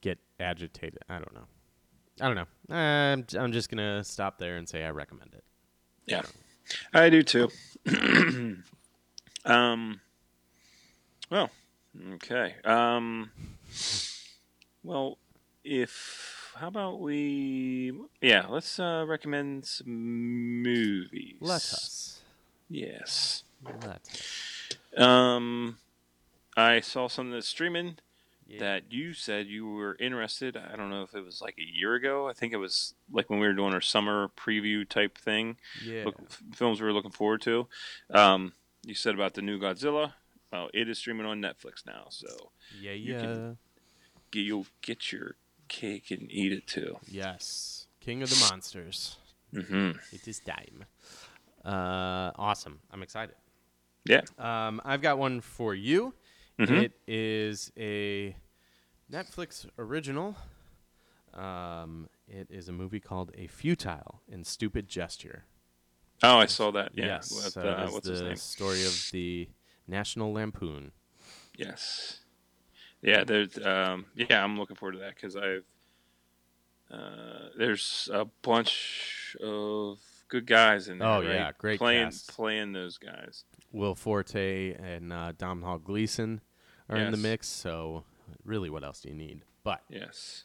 get agitated. I don't know. I don't know. I'm I'm just gonna stop there and say I recommend it. Yeah, I do too. um. Well, okay. Um. Well, if how about we? Yeah, let's uh, recommend some movies. Let us. Yes. Let us. Um, I saw something that's streaming Yeah. that you said you were interested. I don't know if it was like a year ago. I think it was like when we were doing our summer preview type thing. Yeah. Look, films we were looking forward to. Um, you said about the new Godzilla. Well, it is streaming on Netflix now, so yeah. you Yeah. can- g- you'll get your cake and eat it too. Yes. King of the Monsters. hmm It is time. Uh, awesome. I'm excited. Yeah. Um, I've got one for you. Mhm. It is a Netflix original. Um, it is a movie called A Futile and Stupid Gesture. Oh, I saw that. Yeah. Yes. With, so uh, what's the his name? story of the National Lampoon. Yes. Yeah, there's um yeah, I'm looking forward to that cuz I've uh there's a bunch of good guys in there. Oh, right? yeah, great playing cast. playing those guys. Will Forte and uh, Domhnall Gleeson are in the mix. So really, what else do you need? But Yes.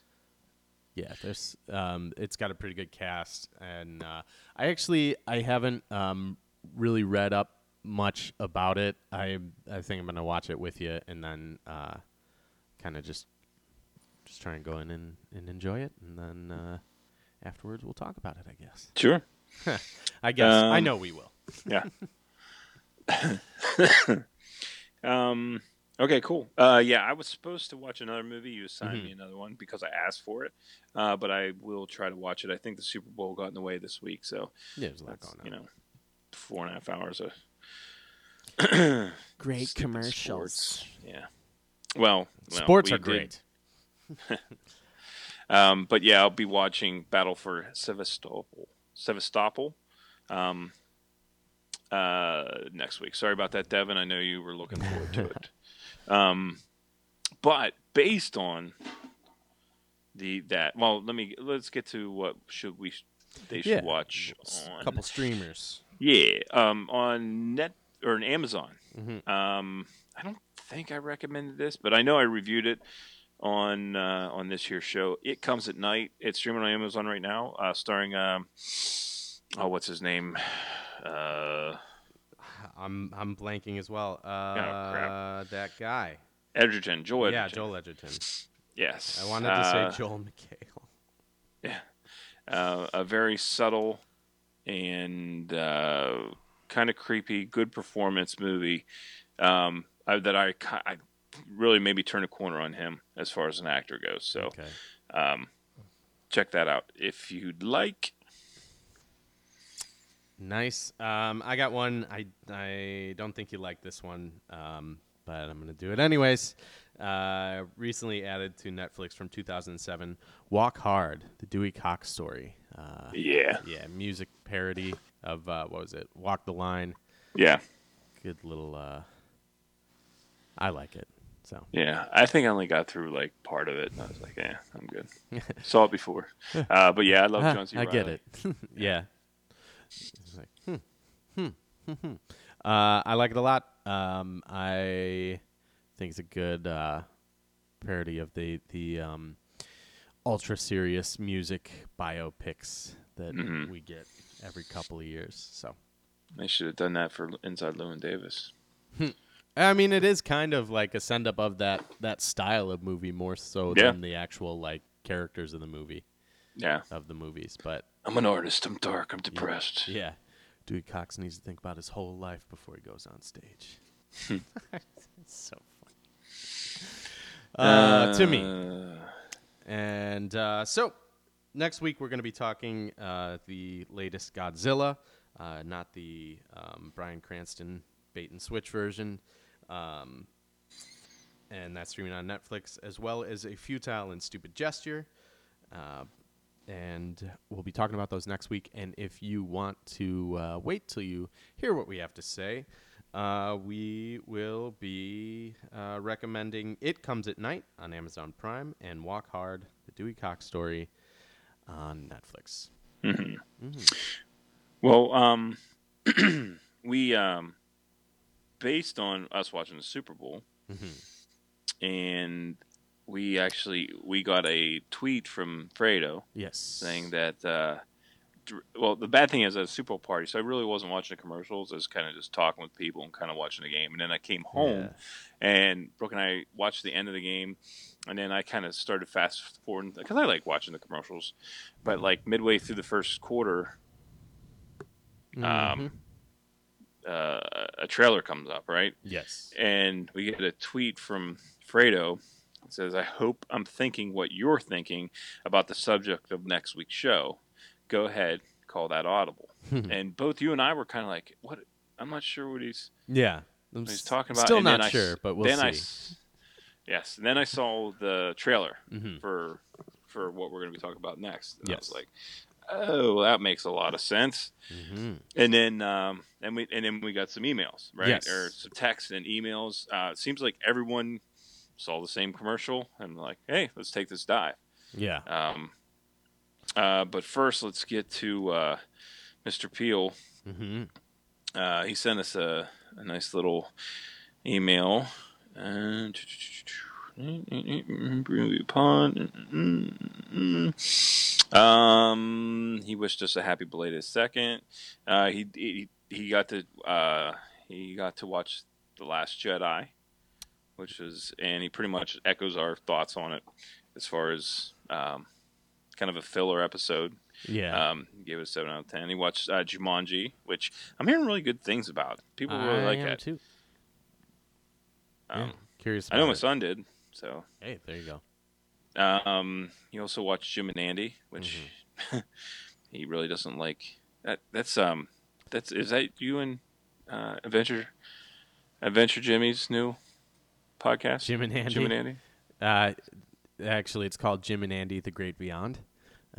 Yeah, there's um, it's got a pretty good cast, and uh, I actually I haven't um, really read up much about it. I I think I'm gonna watch it with you, and then uh, kind of just just try and go in and, and enjoy it, and then uh, afterwards we'll talk about it. I guess. Sure. I guess I Um, know we will. Yeah. um. Okay. Cool. Uh. Yeah. I was supposed to watch another movie. You assigned Mhm. me another one because I asked for it. Uh. But I will try to watch it. I think the Super Bowl got in the way this week, so Yeah, there's a lot going on. you know four and a half hours of Great stupid commercials. sports. Yeah. Well, well, Sports we are great. Um, but yeah, I'll be watching Battle for Sevastopol. Sevastopol. Um, uh, next week. Sorry about that, Devin. I know you were looking forward to it. Um, but based on the that, well, let me let's get to what should we they should Yeah. watch on couple streamers. yeah um on net or on Amazon. Mhm. Um, I don't think I recommended this, but I know I reviewed it on uh, on this here show. It comes at night. It's streaming on Amazon right now, uh, starring um, oh, what's his name? Uh, I'm I'm blanking as well. Uh, Oh, crap. that guy. Edgerton, Joel Yeah, Edgerton. Joel Edgerton. Yes, I wanted to Uh, say Joel McHale. uh, a very subtle and uh, kind of creepy, good performance movie um, I, that I, I really maybe turn a corner on him as far as an actor goes. So Okay. um, check that out if you'd like. Nice. Um, I got one. I I don't think you like this one, um, but I'm gonna do it anyways. Uh, recently added to Netflix from 2007, Walk Hard, the Dewey Cox story. Uh, Yeah, yeah, music parody of uh, what was it? Walk the Line. yeah, Good little. Uh, I like it. So yeah. I think I only got through like part of it, and I was like, "Yeah, I'm good." Saw it before, uh, but yeah, I love John C. I get Reilly. it. yeah. It's like, hmm, hmm, hmm, hmm. Uh, I like it a lot. Um, I think it's a good uh, parody of the the um, ultra serious music biopics that Mhm. we get every couple of years. So, They should have done that for Inside Llewyn Davis. I mean, it is kind of like a send up of that that style of movie more so Yeah. than the actual like characters of the movie Yeah, of the movies, but. I'm an artist. I'm dark. I'm depressed. Yeah. Dewey Cox needs to think about his whole life before he goes on stage. it's so funny. Uh, to me. Uh, And uh, so, next week we're going to be talking uh, the latest Godzilla, uh, not the um, Bryan Cranston bait and switch version. Um, and that's streaming on Netflix, as well as a futile and stupid gesture. And we'll be talking about those next week. And if you want to uh, wait till you hear what we have to say, uh, we will be uh, recommending It Comes at Night on Amazon Prime and Walk Hard, the Dewey Cox story on Netflix. well, um, we um, based on us watching the Super Bowl, and we actually we got a tweet from Fredo Yes. saying that. Uh, well, the bad thing is at a Super Bowl party, so I really wasn't watching the commercials. I was kind of just talking with people and kind of watching the game. And then I came home, and Brooke and I watched the end of the game, and then I kind of started fast forwarding because I like watching the commercials. But like midway through the first quarter, Mhm. um, uh, a trailer comes up, right? yes. and we get a tweet from Fredo. It says, "I hope I'm thinking what you're thinking about the subject of next week's show. Go ahead, call that audible." and both you and I were kind of like, "What? I'm not sure what he's Yeah. I'm he's talking about. Still And not sure, s- but we'll then see. I yes, and then I saw the trailer Mhm. for for what we're going to be talking about next. And I Yes. was like, oh, that makes a lot of sense. hmm And then um, and we and then we got some emails, right? Yes. Or some texts and emails. Uh, it seems like everyone saw the same commercial and like, hey, let's take this dive. Yeah. Um, uh, but first, let's get to uh, Mr. Peel. hmm Uh, he sent us a, a nice little email. And um, he wished us a happy belated second. Uh, he, he he got to uh, he got to watch the Last Jedi, which is and he pretty much echoes our thoughts on it as far as um, kind of a filler episode. Yeah. Um, gave it a seven out of ten. He watched uh, Jumanji, which I'm hearing really good things about. People really I like that. too. Um, yeah. Curious. I know my it. son did. So Hey, there you go. um, he also watched Jim and Andy, which Mm-hmm. he really doesn't like. That that's um that's is that you and uh, Adventure Adventure Jimmy's new podcast? Jim and Andy. Jim and Andy. Uh, actually, it's called Jim and Andy: The Great Beyond.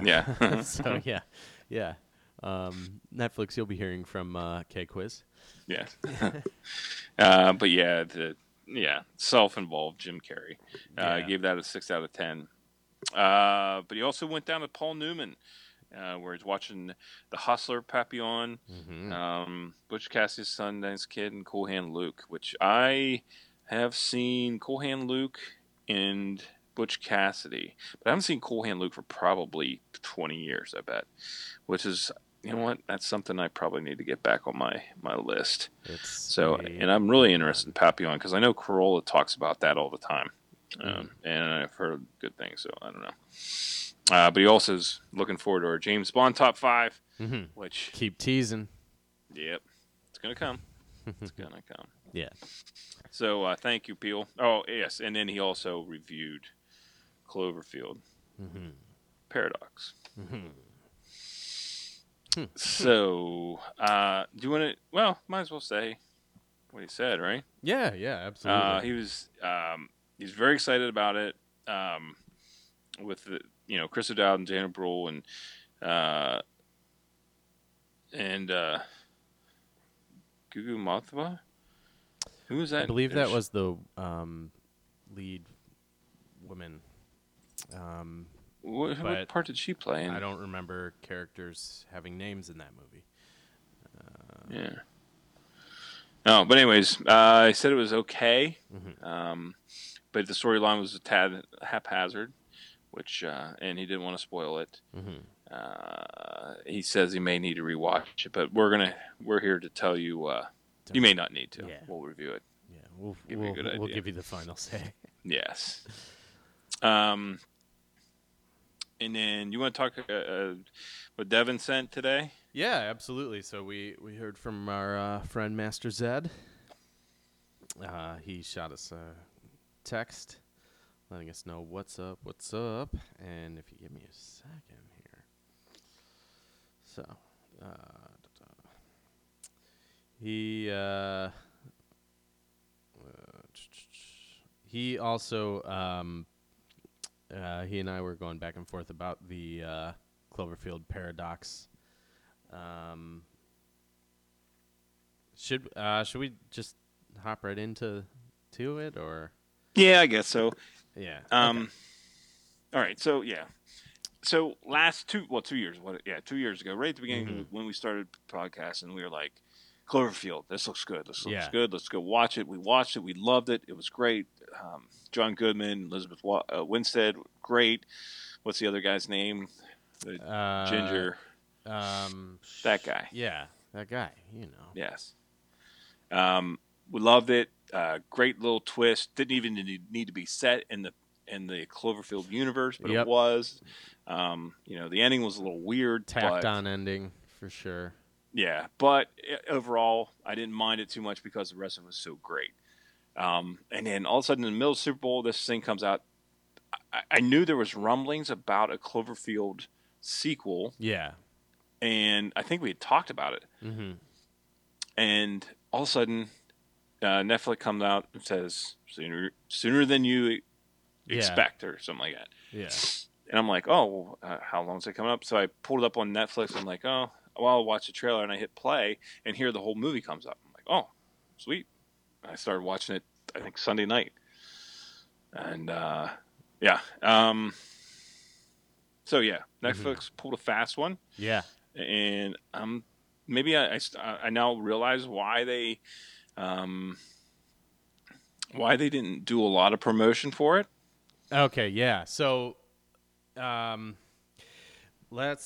Yeah. so yeah, yeah. Um, Netflix, you'll be hearing from uh, K Quiz. Yeah. uh, but yeah, the yeah self-involved Jim Carrey. Uh, Yeah. Gave that a six out of ten. Uh, but he also went down to Paul Newman, uh, where he's watching The Hustler, Papillon, Mm-hmm. um, Butch Cassidy's Sundance Kid, and Cool Hand Luke, which I have seen Cool Hand Luke and Butch Cassidy, but I haven't seen Cool Hand Luke for probably 20 years, I bet. Which is, you know what? That's something I probably need to get back on my, my list. It's So, a- and I'm really interested in Papillon because I know Carolla talks about that all the time. Um, and I've heard good things, so I don't know. Uh, but he also is looking forward to our James Bond top five, Mhm. which, keep teasing. yep, it's going to come. It's going to come. Yeah. So uh, thank you, Peel. Oh, yes. And then he also reviewed Cloverfield Mhm. Paradox. Mhm. So, uh, do you want to? Well, might as well say what he said, right? Yeah, yeah, absolutely. Uh, he was um, he's very excited about it. Um, with the you know Chris O'Dowd and Daniel Brühl and uh, and uh, Gugu Mathva. Who was that? I believe that was the um, lead woman. Um, What, what part did she play in? I don't remember characters having names in that movie. Yeah. No, but anyways, uh, I said it was okay, Mhm. um, but the storyline was a tad haphazard, which uh, and he didn't want to spoil it. Mhm. Uh, he says he may need to rewatch it, but we're gonna we're here to tell you. You may not need to. Yeah. We'll review it. Yeah, we'll Give you a we'll, good we'll idea. give you the final say. Yes. Um, and then you want to talk uh, uh, what Devin sent today? Yeah, absolutely. So we we heard from our uh, friend Master Zed. Uh, he shot us a text, letting us know what's up, what's up, and if you give me a second here. So, uh, da-da. He uh, he also um, uh, he and I were going back and forth about the uh, Cloverfield paradox. Um, should uh, should we just hop right into to it or Yeah, I guess so. yeah Um, all right. So yeah. So last two, well, two years. What? Yeah, two years ago, right at the beginning Mhm. when we started podcasting, we were like, Cloverfield. This looks good. This looks Yeah. good. Let's go watch it. We watched it. We loved it. It was great. Um, John Goodman, Elizabeth Wa- uh, Winstead, great. What's the other guy's name? The uh, ginger. um That guy. yeah that guy you know Yes. Um, we loved it. Uh, great little twist. Didn't even need to be set in the in the Cloverfield universe, but Yep. it was. Um, you know, the ending was a little weird. tacked on ending for sure Yeah, but overall, I didn't mind it too much because the rest of it was so great. Um, and then all of a sudden, in the middle of the Super Bowl, this thing comes out. I, I knew there was rumblings about a Cloverfield sequel, yeah and I think we had talked about it. mm-hmm. and all of a sudden, uh, Netflix comes out and says sooner sooner than you Yeah. expect or something like that. Yeah. And I'm like, oh, well, uh, how long is it coming up? So I pulled it up on Netflix. And I'm like, oh, well, I'll watch the trailer, and I hit play, and here the whole movie comes up. I'm like, oh, sweet. I started watching it. I think Sunday night, and uh, yeah. Um, so yeah, Netflix pulled a fast one, Yeah. and um, maybe I, I, st- I now realize why they um, why they didn't do a lot of promotion for it. Okay, yeah. So, um, let's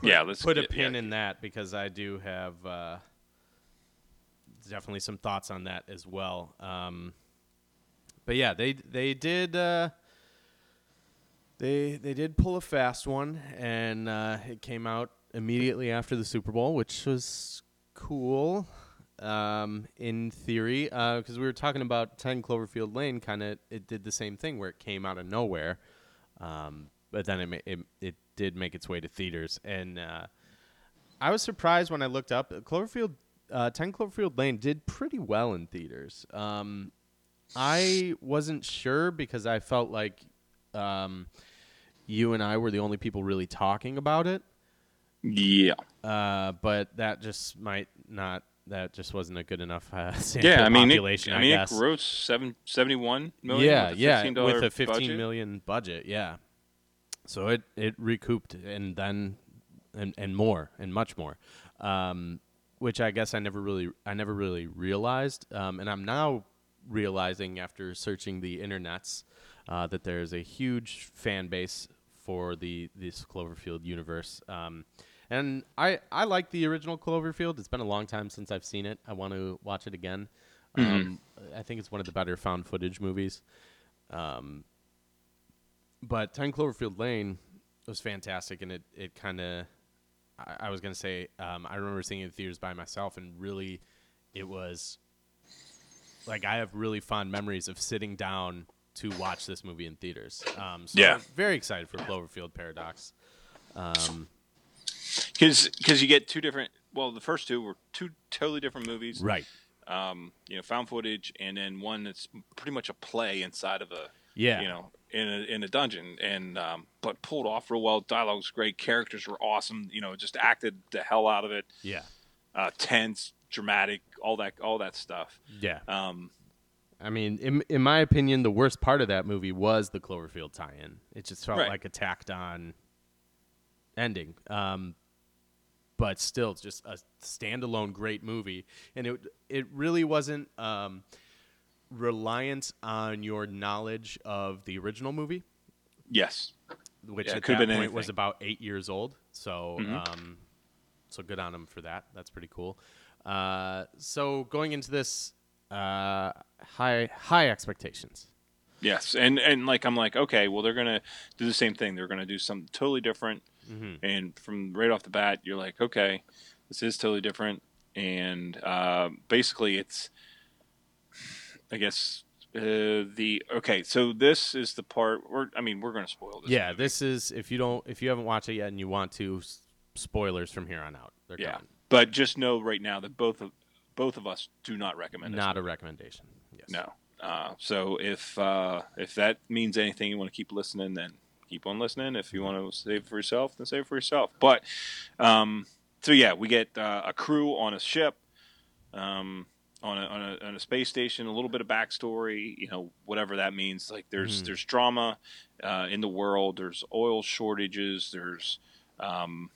put, Yeah, let's put a pin yeah. in that because I do have uh, definitely some thoughts on that as well. Um, but yeah, they they did uh, they they did pull a fast one, and uh, it came out immediately after the Super Bowl, which was cool um, in theory, because we were talking about 10 Cloverfield Lane, kind of it did the same thing where it came out of nowhere, um, but then it, it it did make its way to theaters, and uh, I was surprised when I looked up Cloverfield. Uh, 10 Cloverfield Lane did pretty well in theaters. Um, I wasn't sure because I felt like um, you and I were the only people really talking about it. Yeah. Uh, but that just might not. That just wasn't a good enough uh, sample Yeah, I mean, it, population. I mean, guess. it grossed seven, 71 million. yeah, with a yeah, $15 with a fifteen budget. million budget. Yeah, so it it recouped and then and and more and much more, um, which I guess I never really I never really realized, um, and I'm now realizing after searching the internets uh, that there's a huge fan base for the this Cloverfield universe. Um, and I, I like the original Cloverfield. It's been a long time since I've seen it. I want to watch it again. Um, I think it's one of the better found footage movies. Um, but 10 Cloverfield Lane was fantastic, and it, it kind of, I, I was going to say, um, I remember seeing it in theaters by myself, and really, it was like I have really fond memories of sitting down to watch this movie in theaters. Um, so Yeah. I'm very excited for Cloverfield Paradox. Um, Because you get two different. Well, the first two were two totally different movies. right. Um, you know, found footage, and then one that's pretty much a play inside of a. Yeah. You know, in a in a dungeon, and um, but pulled off real well. Dialogue's great. Characters were awesome. You know, just acted the hell out of it. Yeah. Uh, tense, dramatic, all that all that stuff. Yeah. Um, I mean, in in my opinion, the worst part of that movie was the Cloverfield tie-in. It just felt Right. like a tacked on ending. Um, but still, just a standalone great movie, and it it really wasn't um, reliant on your knowledge of the original movie, yes. which Yeah, at that point was about eight years old. So, Mhm. um, so good on him for that. That's pretty cool. Uh, so going into this, uh, high high expectations. Yes, and and like I'm like, okay, well they're gonna do the same thing. They're gonna do something totally different, Mhm. and from right off the bat, you're like, okay, this is totally different, and uh, basically it's, I guess, uh, the okay. So this is the part. We're, I mean, we're gonna spoil this. yeah, movie. this is if you don't if you haven't watched it yet and you want to, spoilers from here on out. They're yeah. coming. But just know right now that both of both of us do not recommend Not a recommendation. Yes. No. Uh, so if uh, if that means anything, you want to keep listening, then keep on listening. If you want to save for yourself, then save it for yourself. But um, so yeah, we get uh, a crew on a ship, um, on a, on a on a space station. A little bit of backstory, you know, whatever that means. Like there's Mhm. there's drama uh, in the world. There's oil shortages. There's um,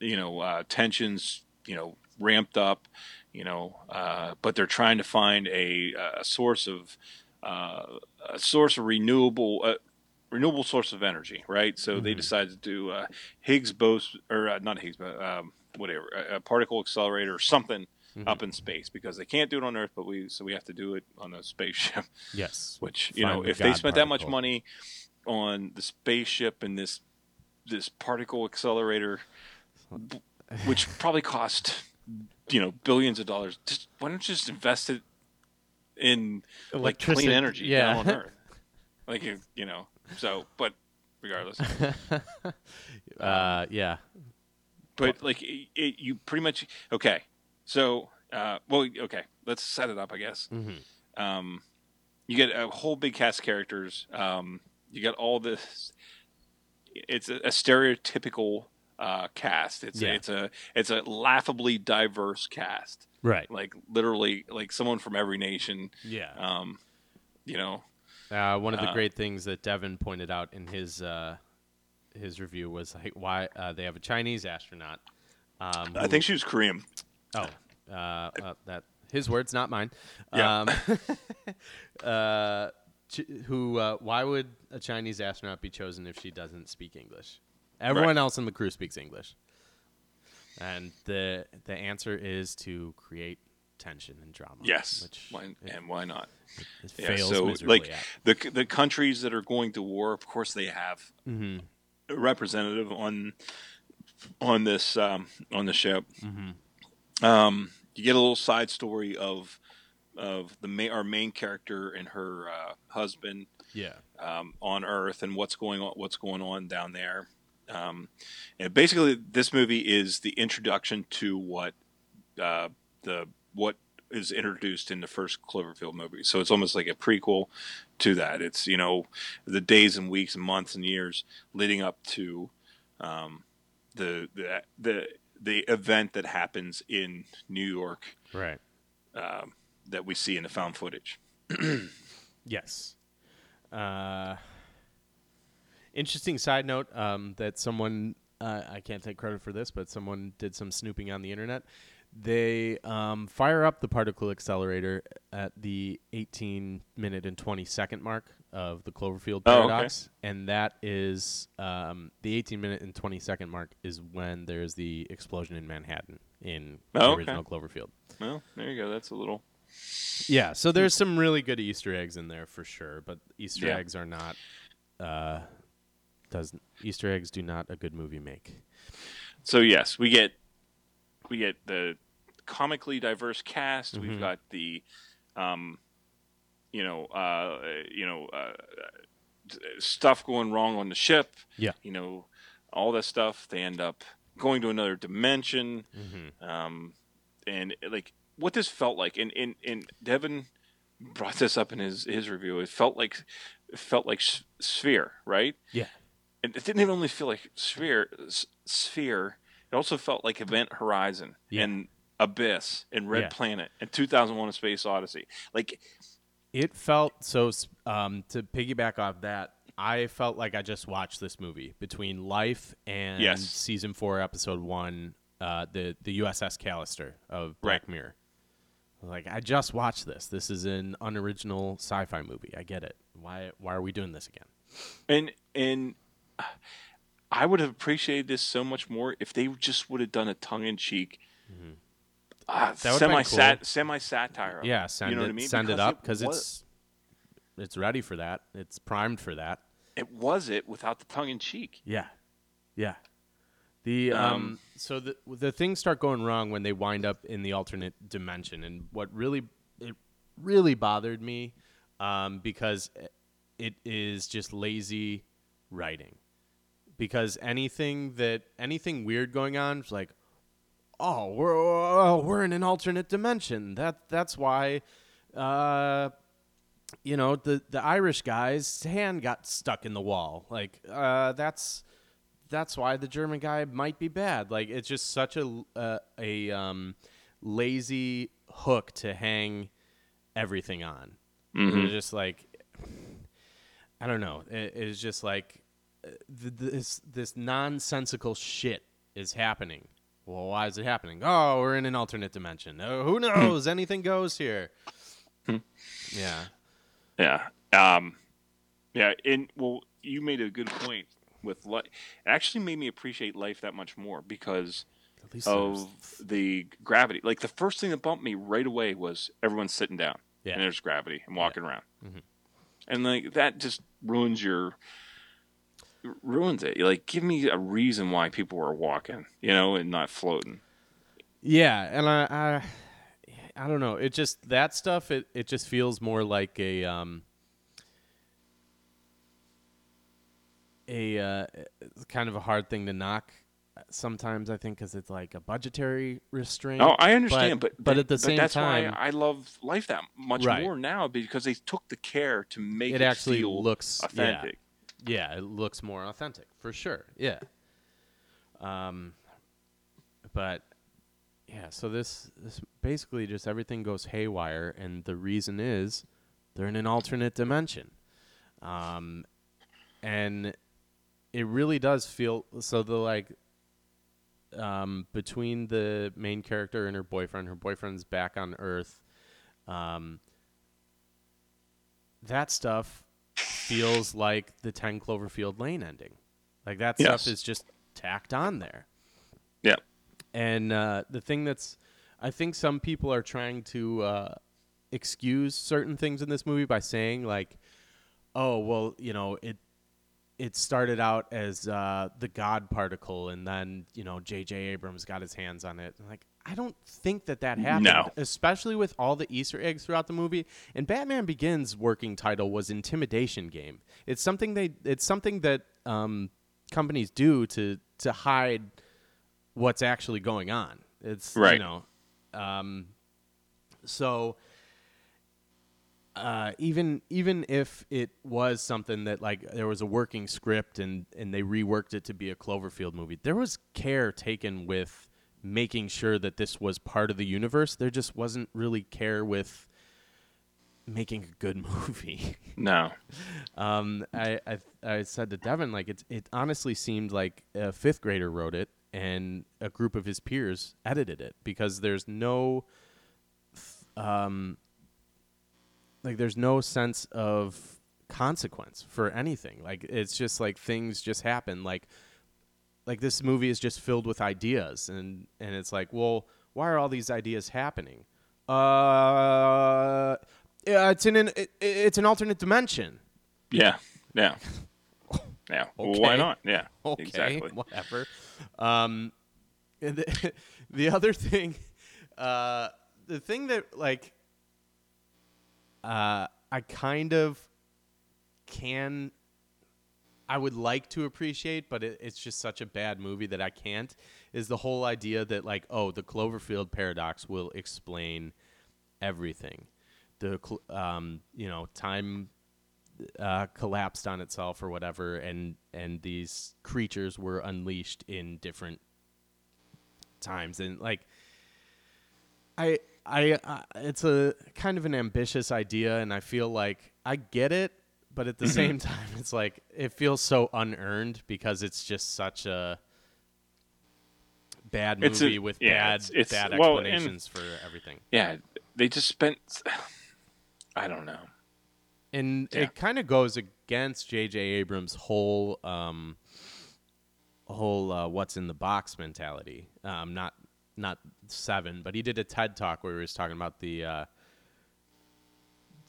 you know uh, tensions. You know ramped up you know, uh, but they're trying to find a, a source of uh, a source of renewable uh, renewable source of energy, right? So they Mhm. decided to do uh, Higgs boson or uh, not Higgs, but um, whatever, a, a particle accelerator or something Mhm. up in space because they can't do it on Earth, but we so we have to do it on a spaceship. Yes. Which you Find know, the if they God spent that much money on the spaceship and this this particle accelerator, which probably cost you know billions of dollars, just why don't you just invest it in like clean energy yeah. down on Earth? Like you, you know, so but regardless, uh, yeah. but like it, it, you pretty much okay. So Uh, well, okay, let's set it up. I guess. Mm-hmm. Um, you get a whole big cast of characters. Um, you got all this. It's a, a stereotypical uh, cast. It's Yeah. a, it's a it's a laughably diverse cast. Right. Like literally, like someone from every nation. Yeah. Um, you know, Uh, one of the Uh, great things that Devin pointed out in his uh, his review was like why uh, they have a Chinese astronaut. Um, I think she was Korean. Oh, uh, uh, that his words, not mine. Yeah. Um, uh, ch- who? Uh, why would a Chinese astronaut be chosen if she doesn't speak English? Everyone else in the crew speaks English, and the the answer is to create tension and drama. Yes. which Why, it, and why not? it Yeah. fails So like at. the the countries that are going to war, of course, they have Mm-hmm. a representative on on this um, on the ship. Mm-hmm. Um, you get a little side story of of the ma- our main character and her uh, husband Yeah. um, on Earth and what's going on what's going on down there. Um, and basically, this movie is the introduction to what uh, the what is introduced in the first Cloverfield movie. So it's almost like a prequel to that. It's you know the days and weeks and months and years leading up to um, the the the the event that happens in New York Right. um, that we see in the found footage. Yes. Uh, interesting side note um, that someone, uh, I can't take credit for this, but someone did some snooping on the internet. They um, fire up the particle accelerator at the 18 minute and 20 second mark of the Cloverfield Oh, okay. paradox. And that is um, the 18 minute and 20 second mark is when there's the explosion in Manhattan in Oh, the okay. original Cloverfield. Well, there you go. That's a little. Yeah, so there's some really good Easter eggs in there for sure, but Easter Yeah. eggs are not uh does Easter eggs do not a good movie make. So yes, we get we get the comically diverse cast. Mhm. We've got the, um, you know, uh, you know, uh, stuff going wrong on the ship. Yeah. You know, all that stuff. They end up going to another dimension. Mm-hmm. Um, and like what this felt like, and and and Devin brought this up in his his review. It felt like it felt like S- Sphere, right? Yeah. And it didn't even only feel like Sphere. S- Sphere. It also felt like Event Horizon Yeah. and Abyss and Red Yeah. Planet and 2001: A Space Odyssey. Like, It felt so um to piggyback off that, I felt like I just watched this movie between Life and Yes. season 4 episode 1 uh the the USS Callister of Black Right. Mirror. Like I just watched this. This is an unoriginal sci-fi movie. I get it. Why why are we doing this again? and and I would have appreciated this so much more if they just would have done a tongue in cheek. Uh, would've been semi sat cool. semi satire. Yeah, send you know it what I mean? send it up because it's it's ready for that. It's primed for that. it was it without the tongue in cheek. Yeah, yeah. The um, Um, so the the things start going wrong when they wind up in the alternate dimension, and what really it really bothered me um, because it is just lazy writing. Because anything that anything weird going on like, oh, we're oh, we're in an alternate dimension. That that's why. Uh, you know the the Irish guy's hand got stuck in the wall. Like uh, that's that's why the German guy might be bad. Like it's just such a uh, a um, lazy hook to hang everything on. It's just like I don't know. It, it's just like uh, th- this this nonsensical shit is happening. Well, why is it happening? Oh, we're in an alternate dimension. Oh, who knows? Anything goes here. yeah. Yeah. Um, yeah. And well, you made a good point with life. It actually made me appreciate life that much more because At least there's- of the gravity. Like the first thing that bumped me right away was everyone's sitting down Yeah. and there's gravity and walking around, Mhm. and like that just ruins your ruins it. Like, give me a reason why people are walking, you know, and not floating. Yeah, and I, I, I don't know. It just that stuff. It it just feels more like a um, a uh, kind of a hard thing to knock sometimes I think because it's like a budgetary restraint. Oh, I understand, but but, at the same that's time, why I love Life that much Right. more now because they took the care to make it, it actually looks authentic. Yeah, it looks more authentic for sure. Yeah. Um, but yeah, so this this basically just everything goes haywire, and the reason is they're in an alternate dimension, um, and it really does feel so. The like um, between the main character and her boyfriend, her boyfriend's back on Earth. Um, that stuff feels like the 10 Cloverfield Lane ending. Like that Yes. stuff is just tacked on there. Yeah. And uh, the thing that's, I think some people are trying to uh, excuse certain things in this movie by saying like, oh well, you know it. It started out as uh, the God particle, and then you know J.J. Abrams got his hands on it. Like I don't think that that happened, No. especially with all the Easter eggs throughout the movie. And Batman Begins' working title was Intimidation Game. It's something they. It's something that um, companies do to to hide what's actually going on. It's right. you know, um, so uh, even even if it was something that like there was a working script and and they reworked it to be a Cloverfield movie, there was care taken with making sure that this was part of the universe. There just wasn't really care with making a good movie. No. Um, I, I I said to Devin like it it honestly seemed like a fifth grader wrote it and a group of his peers edited it because there's no um like there's no sense of consequence for anything. Like it's just like things just happen like like this movie is just filled with ideas and and it's like, well, why are all these ideas happening? Uh yeah, it's in an it, it's an alternate dimension. Yeah. Yeah. Yeah. Well, why not? Yeah. okay, Exactly. whatever. Um, the, the other thing, uh, the thing that like, uh, I kind of can, I would like to appreciate, but it, it's just such a bad movie that I can't. Is the whole idea that like, oh, the Cloverfield paradox will explain everything. The um, you know, time uh, collapsed on itself or whatever, and and these creatures were unleashed in different times, and like I I uh, it's a kind of an ambitious idea, and I feel like I get it, but at the same time, it's like it feels so unearned because it's just such a bad It's a- movie with yeah, bad it's- it's- bad well, and- explanations for everything. Yeah. They just spent. I don't know. and Yeah. it kind of goes against J.J. Abrams' whole um, whole uh, what's in the box mentality. Um, not not seven, but he did a TED talk where he was talking about the uh,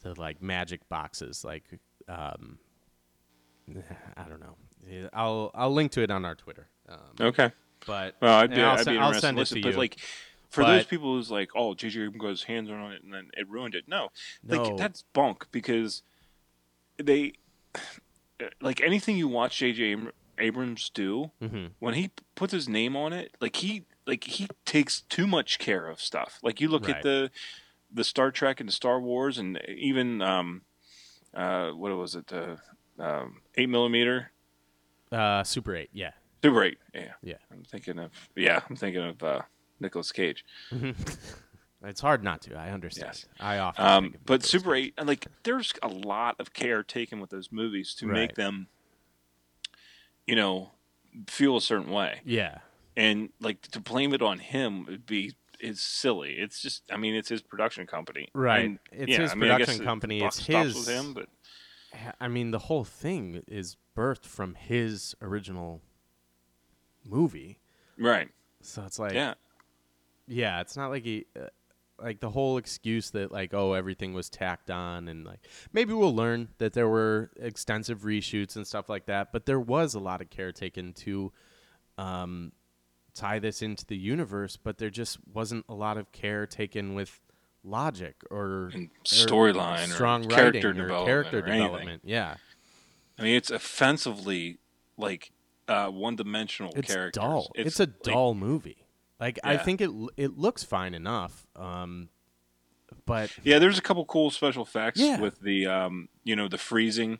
the like magic boxes, like um, I don't know. I'll I'll link to it on our Twitter. Um, Okay. but Well, I'd be, I'll, I'd be I'll send it to but you. like for those people who's like, oh, JJ Abrams got his hands on it and then it ruined it. No, No. like that's bunk because they like anything you watch JJ Abrams do Mhm. when he puts his name on it, like he like he takes too much care of stuff. Like you look Right. at the the Star Trek and the Star Wars and even um uh what was it the um, eight millimeter uh, Super Eight, yeah, Super eight yeah yeah. I'm thinking of yeah I'm thinking of uh Nicolas Cage. It's hard not to. I understand. Yes. I often. Um, of but Super Cage. 8, and like, there's a lot of care taken with those movies to Right. make them, you know, feel a certain way. Yeah. And like to blame it on him would be is silly. It's just, I mean, it's his production company, Right. And, It's yeah, his I mean, production company. It's his- him, but I mean, the whole thing is birthed from his original movie. right, So it's like, yeah, yeah, it's not like he, uh, like the whole excuse that like, oh, everything was tacked on, and like maybe we'll learn that there were extensive reshoots and stuff like that, but there was a lot of care taken to, um, tie this into the universe, but there just wasn't a lot of care taken with logic or and or storyline strong or writing character or development, character or development. Yeah. I mean, it's offensively like uh, one-dimensional it's characters. dull. It's, a like- dull movie. Like I think it it looks fine enough. Um, but Yeah, there's a couple cool special effects Yeah. with the um, you know, the freezing,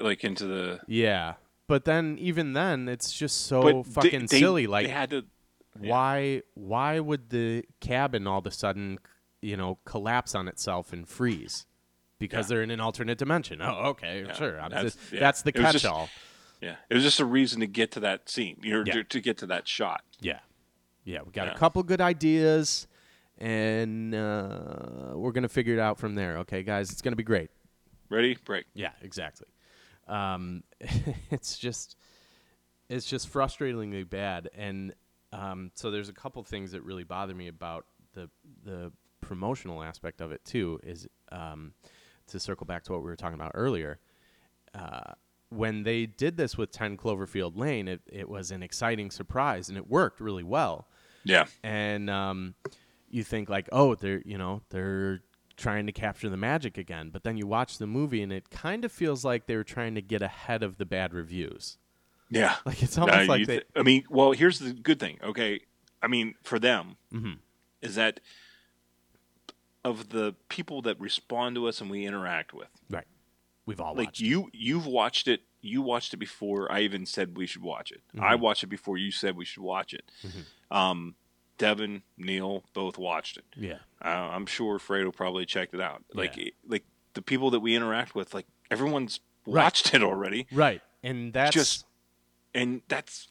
like into the. yeah, but then even then, it's just so but fucking they- silly. Like they had to. why why would the cabin all of a sudden you know collapse on itself and freeze? Because Yeah. they're in an alternate dimension. Oh, okay, Yeah, sure. That's- just- yeah. that's the It was just- catch-all. Yeah, it was just a reason to get to that scene, you Yeah. to, get to that shot. Yeah, yeah. We got a couple good ideas, and uh, we're gonna figure it out from there. Okay, guys, it's gonna be great. Ready? Break. Yeah, exactly. Um, it's just it's just frustratingly bad, and um, so there's a couple things that really bother me about the the promotional aspect of it too. Is um, to circle back to what we were talking about earlier. Uh, when they did this with 10 Cloverfield Lane, it, it was an exciting surprise and it worked really well Yeah. and um, you think like, oh, they're you know they're trying to capture the magic again. But then you watch the movie, and it kind of feels like they were trying to get ahead of the bad reviews. Yeah. Like it's almost Uh, like they. th- I mean, well, here's the good thing. Okay, I mean, for them, Mhm. is that of the people that respond to us and we interact with, right. We've all like you, you've watched it. You watched it before I even said we should watch it. Mm-hmm. I watched it before you said we should watch it. Um, Devin, Neil, both watched it. Yeah. Uh, I'm sure Fredo probably checked it out. Like, Yeah. it- like the people that we interact with, like everyone's Right. watched it already, Right. And that's Just- and that's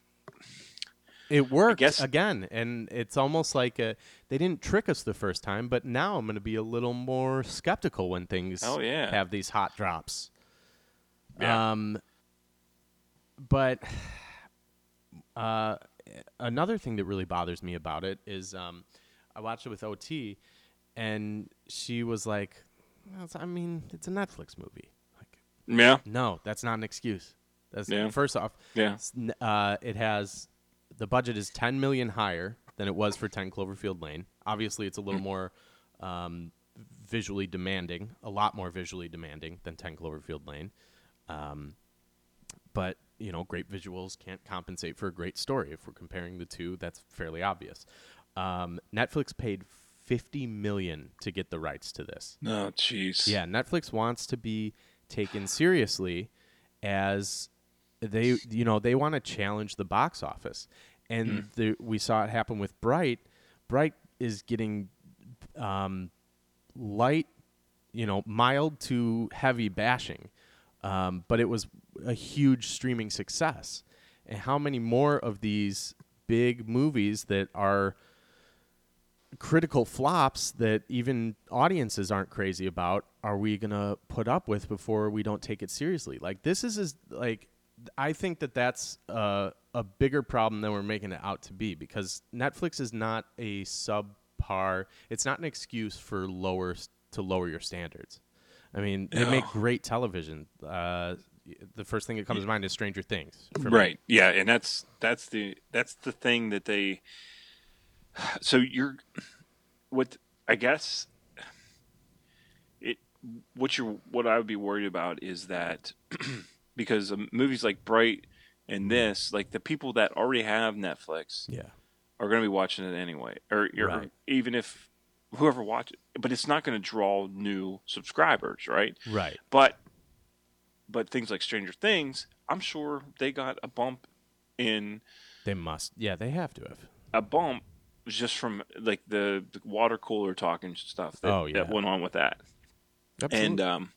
it worked guess- again, and it's almost like a, they didn't trick us the first time, but now I'm going to be a little more skeptical when things Oh, yeah. have these hot drops. Yeah. Um, but uh, another thing that really bothers me about it is um, I watched it with OT, and she was like, "I mean, it's a Netflix movie." Like, yeah, no, that's not an excuse. That's Yeah. first off, yeah. uh, it has the budget is 10 million higher than it was for 10 Cloverfield Lane. Obviously, it's a little more um, visually demanding, a lot more visually demanding than 10 Cloverfield Lane. Um, but you know, great visuals can't compensate for a great story. If we're comparing the two, that's fairly obvious. Um, Netflix paid 50 million to get the rights to this. Oh, jeez. Yeah, Netflix wants to be taken seriously as they, you know, they want to challenge the box office, and the, we saw it happen with Bright. Bright is getting um, light, you know, mild to heavy bashing, um, but it was a huge streaming success. And how many more of these big movies that are critical flops that even audiences aren't crazy about are we going to put up with before we don't take it seriously? Like this is as like i think that that's uh, a bigger problem than we're making it out to be because netflix is not a subpar it's not an excuse for lower to lower your standards. I mean they make great television. Uh, the first thing that comes to mind is stranger things for me. Right. Yeah, and that's that's the that's the thing that they. So you're, what I guess, it what you're what I would be worried about is that because movies like Bright and mm-hmm. this, like the people that already have Netflix yeah are going to be watching it anyway, or, or Right. even if whoever watch it, but it's not going to draw new subscribers, right? right But but things like Stranger Things, I'm sure they got a bump in they must yeah they have to have a bump just from like the, the water cooler talking stuff that, Oh, yeah. that went on with that. Absolutely. And um,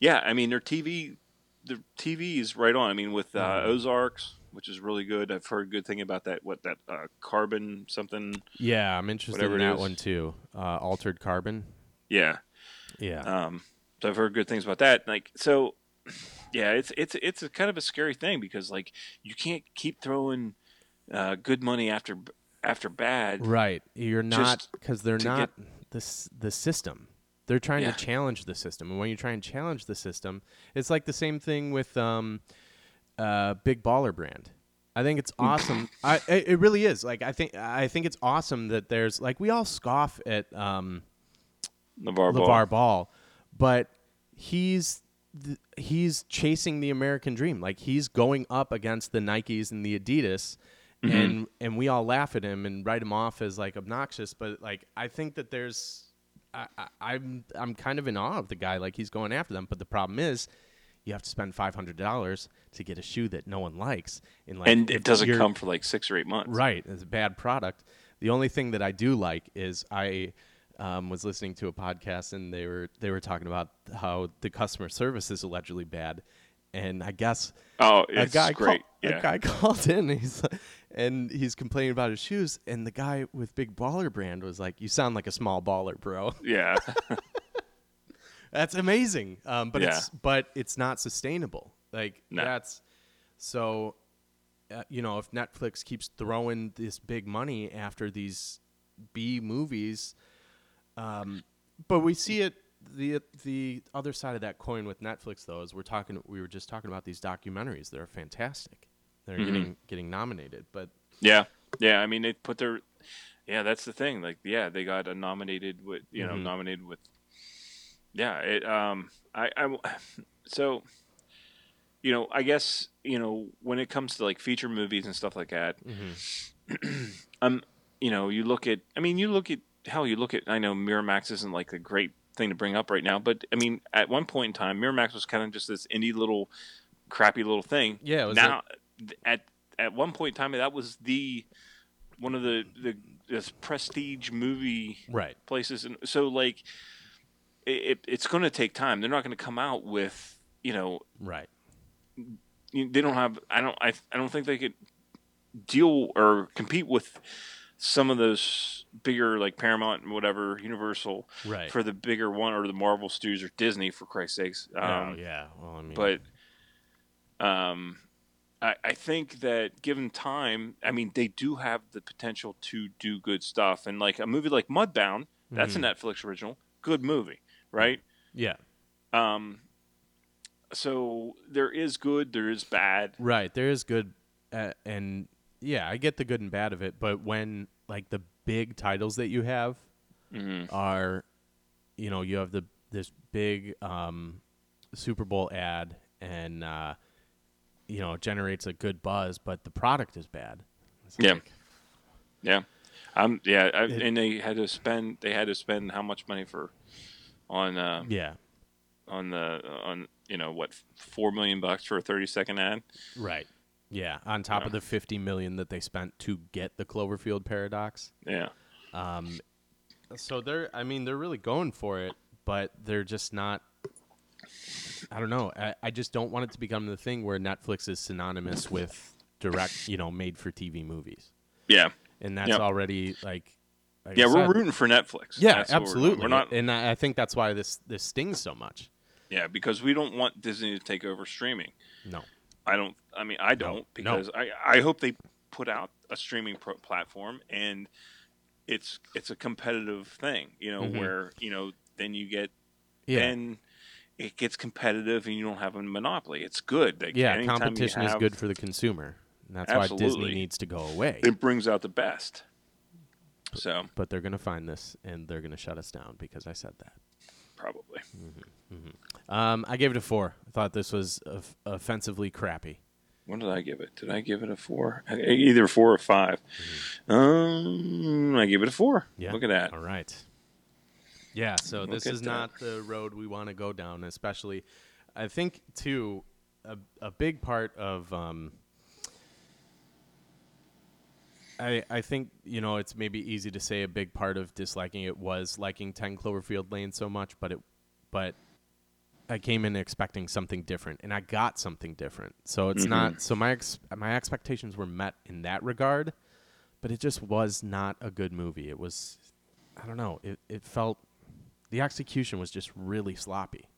yeah, I mean their TV, their TV is right on. I mean with uh, Mhm. Ozarks, which is really good. I've heard good thing about that. What that uh, carbon something? Yeah, I'm interested in that one too. Uh, Altered Carbon. Yeah. Yeah. Um, so I've heard good things about that. Like so, yeah, it's it's it's a kind of a scary thing because like you can't keep throwing uh, good money after after bad. right. You're not because they're not the s- the system. They're trying Yeah. to challenge the system, and when you try and challenge the system, it's like the same thing with um, uh, Big Baller Brand. I think it's awesome. I it, it really is. Like I think I think it's awesome that there's like we all scoff at um, LeVar Ball. LeVar Ball, but he's th- he's chasing the American dream. Like he's going up against the Nikes and the Adidas, mm-hmm. and and we all laugh at him and write him off as like obnoxious. But like I think that there's, I, I, I'm I'm kind of in awe of the guy. Like he's going after them. But the problem is, you have to spend five hundred dollars to get a shoe that no one likes. And like and it doesn't come for like six or eight months. Right, it's a bad product. The only thing that I do like is I um, was listening to a podcast and they were they were talking about how the customer service is allegedly bad, and I guess Oh, a it's guy great. Call, yeah. A guy called in and he's like- and he's complaining about his shoes, and the guy with Big Baller Brand was like, "You sound like a small baller, bro." yeah. That's amazing. Um, but Yeah. it's but it's not sustainable. Like No. that's so. Uh, you know, if Netflix keeps throwing this big money after these B movies, um, but we see it. The the other side of that coin with Netflix though is we're talking. We were just talking about these documentaries. They're fantastic. They're Mm-hmm. getting getting nominated, but Yeah, yeah. I mean, they put their. Yeah, that's the thing. Like, yeah, they got nominated with you know Mhm. nominated with. Yeah, it. Um, I, I. So. You know, I guess you know when it comes to like feature movies and stuff like that. um, you know, you look at. I mean, you look at hell. You look at. I know Miramax isn't like a great thing to bring up right now, but I mean, at one point in time, Miramax was kind of just this indie little, crappy little thing yeah, it was now at at one point in time that was the one of the the this prestige movie right. places and so like it, it, it's going to take time they're not going to come out with you know Right. they don't have i don't I, I don't think they could deal or compete with some of those bigger like paramount and whatever universal Right. for the bigger one or the marvel studios or disney for christ's sakes oh um, yeah. Well, I mean, but um, I, I think that given time, I mean, they do have the potential to do good stuff. And like a movie like Mudbound, that's a Netflix original, good movie, right? yeah. Um, so there is good, there is bad. Right. There is good, uh, and yeah, I get the good and bad of it. But when like the big titles that you have Mm-hmm. are, you know, you have the this big um, Super Bowl ad, and uh, you know, it generates a good buzz, but the product is bad. It's Yeah. like, Yeah. Um, yeah, I, It- and they had to spend. They had to spend how much money for on uh, yeah. on the on you know what four million bucks for a thirty second ad. Right. Yeah. On top Yeah. of the fifty million that they spent to get the Cloverfield paradox. Yeah, Um, so they're, I mean, they're really going for it, but they're just not. I don't know. I, I just don't want it to become the thing where Netflix is synonymous with direct, you know, made for TV movies, yeah, and that's Yeah. already like. like yeah. We're rooting for Netflix. Yeah, That's what we're absolutely. We're not. and I, I think that's why this this stings so much. Yeah, because we don't want Disney to take over streaming. No. I don't. I mean, I don't no. because I I hope they put out a streaming pro- platform and it's it's a competitive thing. You know Mhm. where you know then you get Yeah. then it gets competitive and you don't have a monopoly. It's good. Like, yeah. Competition is good for the consumer. And that's why Disney needs to go away. It brings out the best. So but they're gonna find this and they're gonna shut us down because I said that. Probably. Um, I gave it a four. I thought this was off- offensively crappy. What did I give it? Did I give it a four? Either four or 5 Um, I give it a four. Mm-hmm. Yeah. Look at that. All right. Yeah, so Look this is that. not the road we want to go down, especially. I think, too, a, a big part of. Um, I, I think, you know, it's maybe easy to say a big part of disliking it was liking 10 Cloverfield Lane so much, but it, but I came in expecting something different, and I got something different. So it's not. So my ex, my expectations were met in that regard, but it just was not a good movie. It was, I don't know. It it felt, the execution was just really sloppy.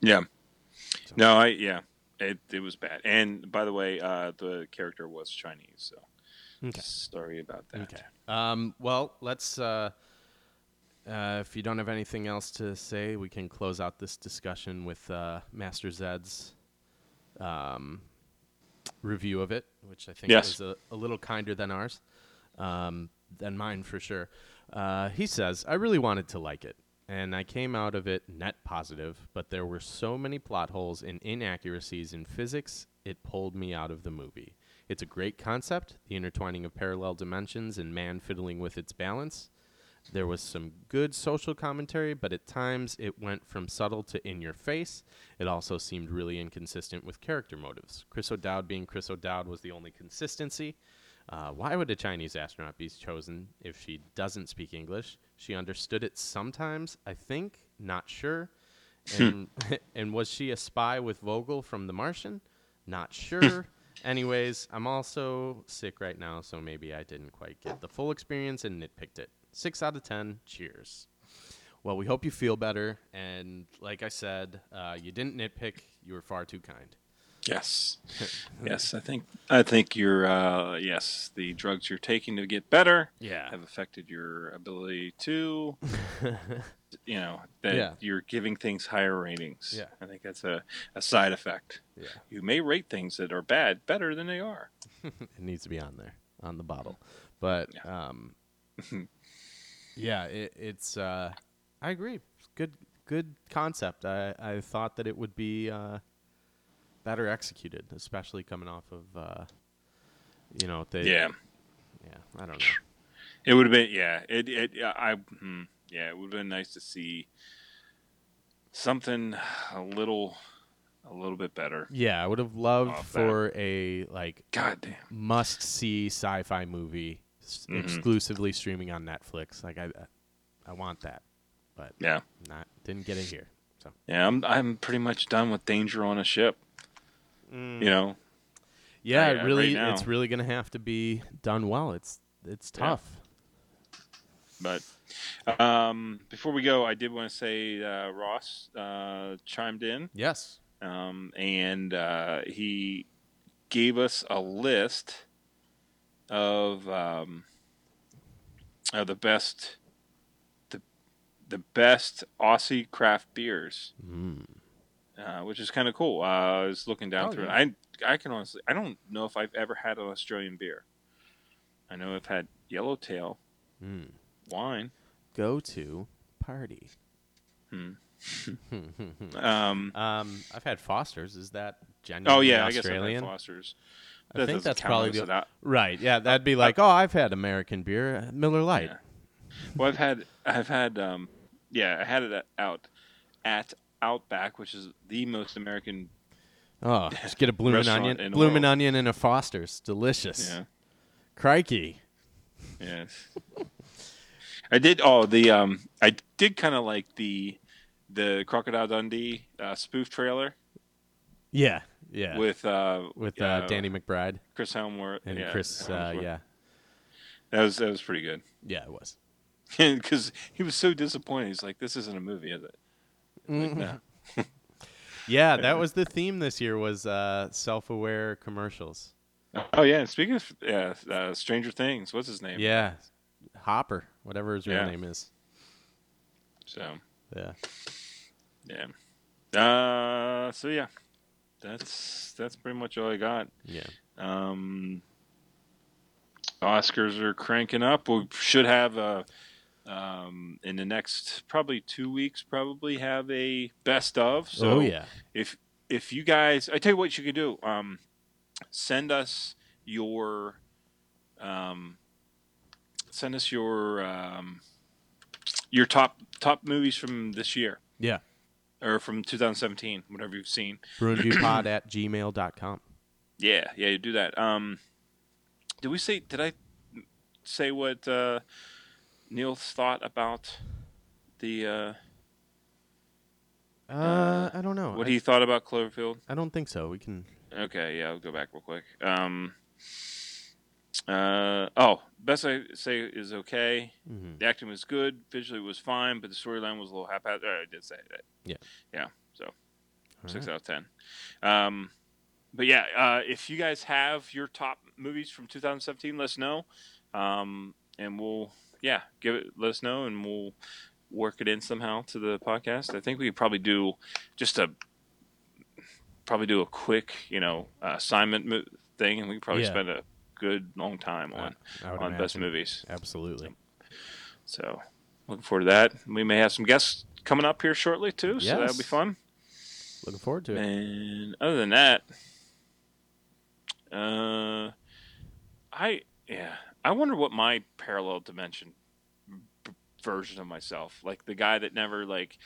Yeah. No, I yeah. It it was bad. And by the way, uh, the character was Chinese, so Okay. sorry about that. Okay. Um. Well, let's. Uh, uh, if you don't have anything else to say, we can close out this discussion with uh, Master Zed's um, review of it, which I think Yes. was a, a little kinder than ours, um, than mine for sure. Uh, he says, "I really wanted to like it. and I came out of it net positive, but there were so many plot holes and inaccuracies in physics, it pulled me out of the movie. It's a great concept, the intertwining of parallel dimensions and man fiddling with its balance. There was some good social commentary, but at times it went from subtle to in your face. It also seemed really inconsistent with character motives. Chris O'Dowd being Chris O'Dowd was the only consistency. Uh, why would a Chinese astronaut be chosen if she doesn't speak English? She understood it sometimes, I think, not sure. And, and was she a spy with Vogel from The Martian? Not sure. Anyways, I'm also sick right now, so maybe I didn't quite get the full experience and nitpicked it. Six out of ten. Cheers. Well, we hope you feel better. And like I said, uh, you didn't nitpick. You were far too kind. Yes, yes. I think I think you're uh, yes. The drugs you're taking to get better Yeah. have affected your ability to, you know, that Yeah. you're giving things higher ratings. Yeah. I think that's a, a side effect. Yeah. You may rate things that are bad better than they are. it needs to be on there on the bottle. But um, yeah, it, it's. Uh, I agree. Good, good concept. I I thought that it would be uh, better executed, especially coming off of. Uh, you know, they. yeah. Yeah. I don't know. It would have been yeah. It it I hmm, yeah. It would have been nice to see something a little a little bit better. Yeah, I would have loved Off that. for a like goddamn must see sci-fi movie Mhm. exclusively streaming on Netflix. Like I, I want that, but Yeah. not didn't get it here. So Yeah, I'm I'm pretty much done with Danger on a Ship. You know, yeah, I- it really, right it's really gonna have to be done well. It's it's Yeah. But um, before we go, I did want to say uh, Ross uh, chimed in Yes. um, and uh, he gave us a list of um, of the best the the best Aussie craft beers. Mm. uh, which is kind of cool. Uh, I was looking down Oh, through yeah. it. I I can honestly I don't know if I've ever had an Australian beer. I know I've had Yellowtail Mm. Wine. Go to party. Um, Um, I've had Foster's. Is that genuinely oh yeah, I guess I've Australian? had Foster's. I That think that's probably the out- right. Yeah, that'd be like, oh, I've had American beer, uh, Miller Lite. Yeah. Well, I've had I've had um, yeah, I had it out at Outback, which is the most American. Oh, just get a bloomin' Restaurant onion, in the bloomin' onion, and a Foster's. Delicious. Yeah. Crikey. Yes. I did. Oh, the um, I did kind of like the the Crocodile Dundee uh, spoof trailer Yeah, yeah. With, with uh uh, Danny McBride Chris Hemsworth and yeah, Chris. Uh, yeah, that was that was pretty good yeah, it was. because he was so disappointed. He's like, "This isn't a movie, is it?" Like, no. Yeah, that was the theme this year. Was uh, self-aware commercials. Oh yeah, and speaking of yeah, uh, Stranger Things, what's his name? Yeah, Hopper, whatever his real Yeah. name is. So Yeah. yeah. Uh, so yeah, that's that's pretty much all I got. Yeah. Um, Oscars are cranking up. We should have a um, in the next probably two weeks. Probably have a best of. So oh yeah. if if you guys, I tell you what you could do. Um, send us your um, send us your um, your top top movies from this year Yeah. or from 2017, whatever you've seen. BruinviewPod at gmail.com. Yeah, yeah, you do that. Um, did we say? Did I say what uh, Neil thought about the uh, Uh, I don't know. what I, he thought about Cloverfield? I don't think so. We can. Okay, yeah, I'll go back real quick. Um, uh, oh, best I say is okay. mhm. The acting was good, visually was fine, but the storyline was a little haphazard. I did say that. Yeah. yeah. So All six right. out of ten. Um, but yeah, uh, if you guys have your top movies from 2017, let us know, um, and we'll yeah give it. Let us know, and we'll work it in somehow to the podcast. I think we could probably do just a probably do a quick you know uh, assignment mo- thing, and we could probably Yeah. spend a good long time on would on best movies. Absolutely. So looking forward to that. We may have some guests coming up here shortly too, so that'll be fun. Looking forward to it. And other than that, uh, I yeah, I wonder what my parallel dimension b- version of myself, like the guy that never like,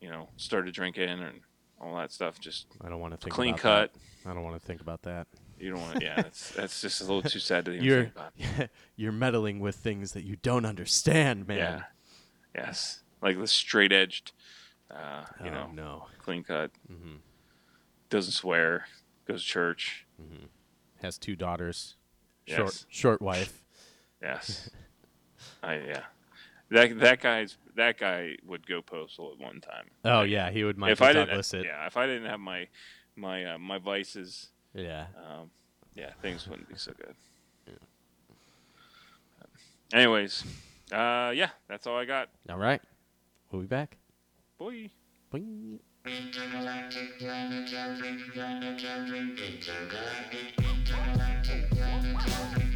you know, started drinking and all that stuff, just I don't want to think clean cut. That. I don't want to think about that. You don't want, yeah, that's that's just a little too sad to even You're think about. you're meddling with things that you don't understand, man. Yeah, yes, like the straight edged, uh, you oh, know, no. clean cut, Mm-hmm. doesn't swear, goes to church. Mm-hmm. Has two daughters. Yes. Short short wife. Yes. I yeah. That that guy's that guy would go postal at one time. Oh yeah, he would Michael if I Douglas didn't, it. yeah, if I didn't have my my uh, my vices, Yeah. um, yeah, things wouldn't be so good. Anyways, uh, yeah, that's all I got. All right. We'll be back. Boy. Boing. Thank you.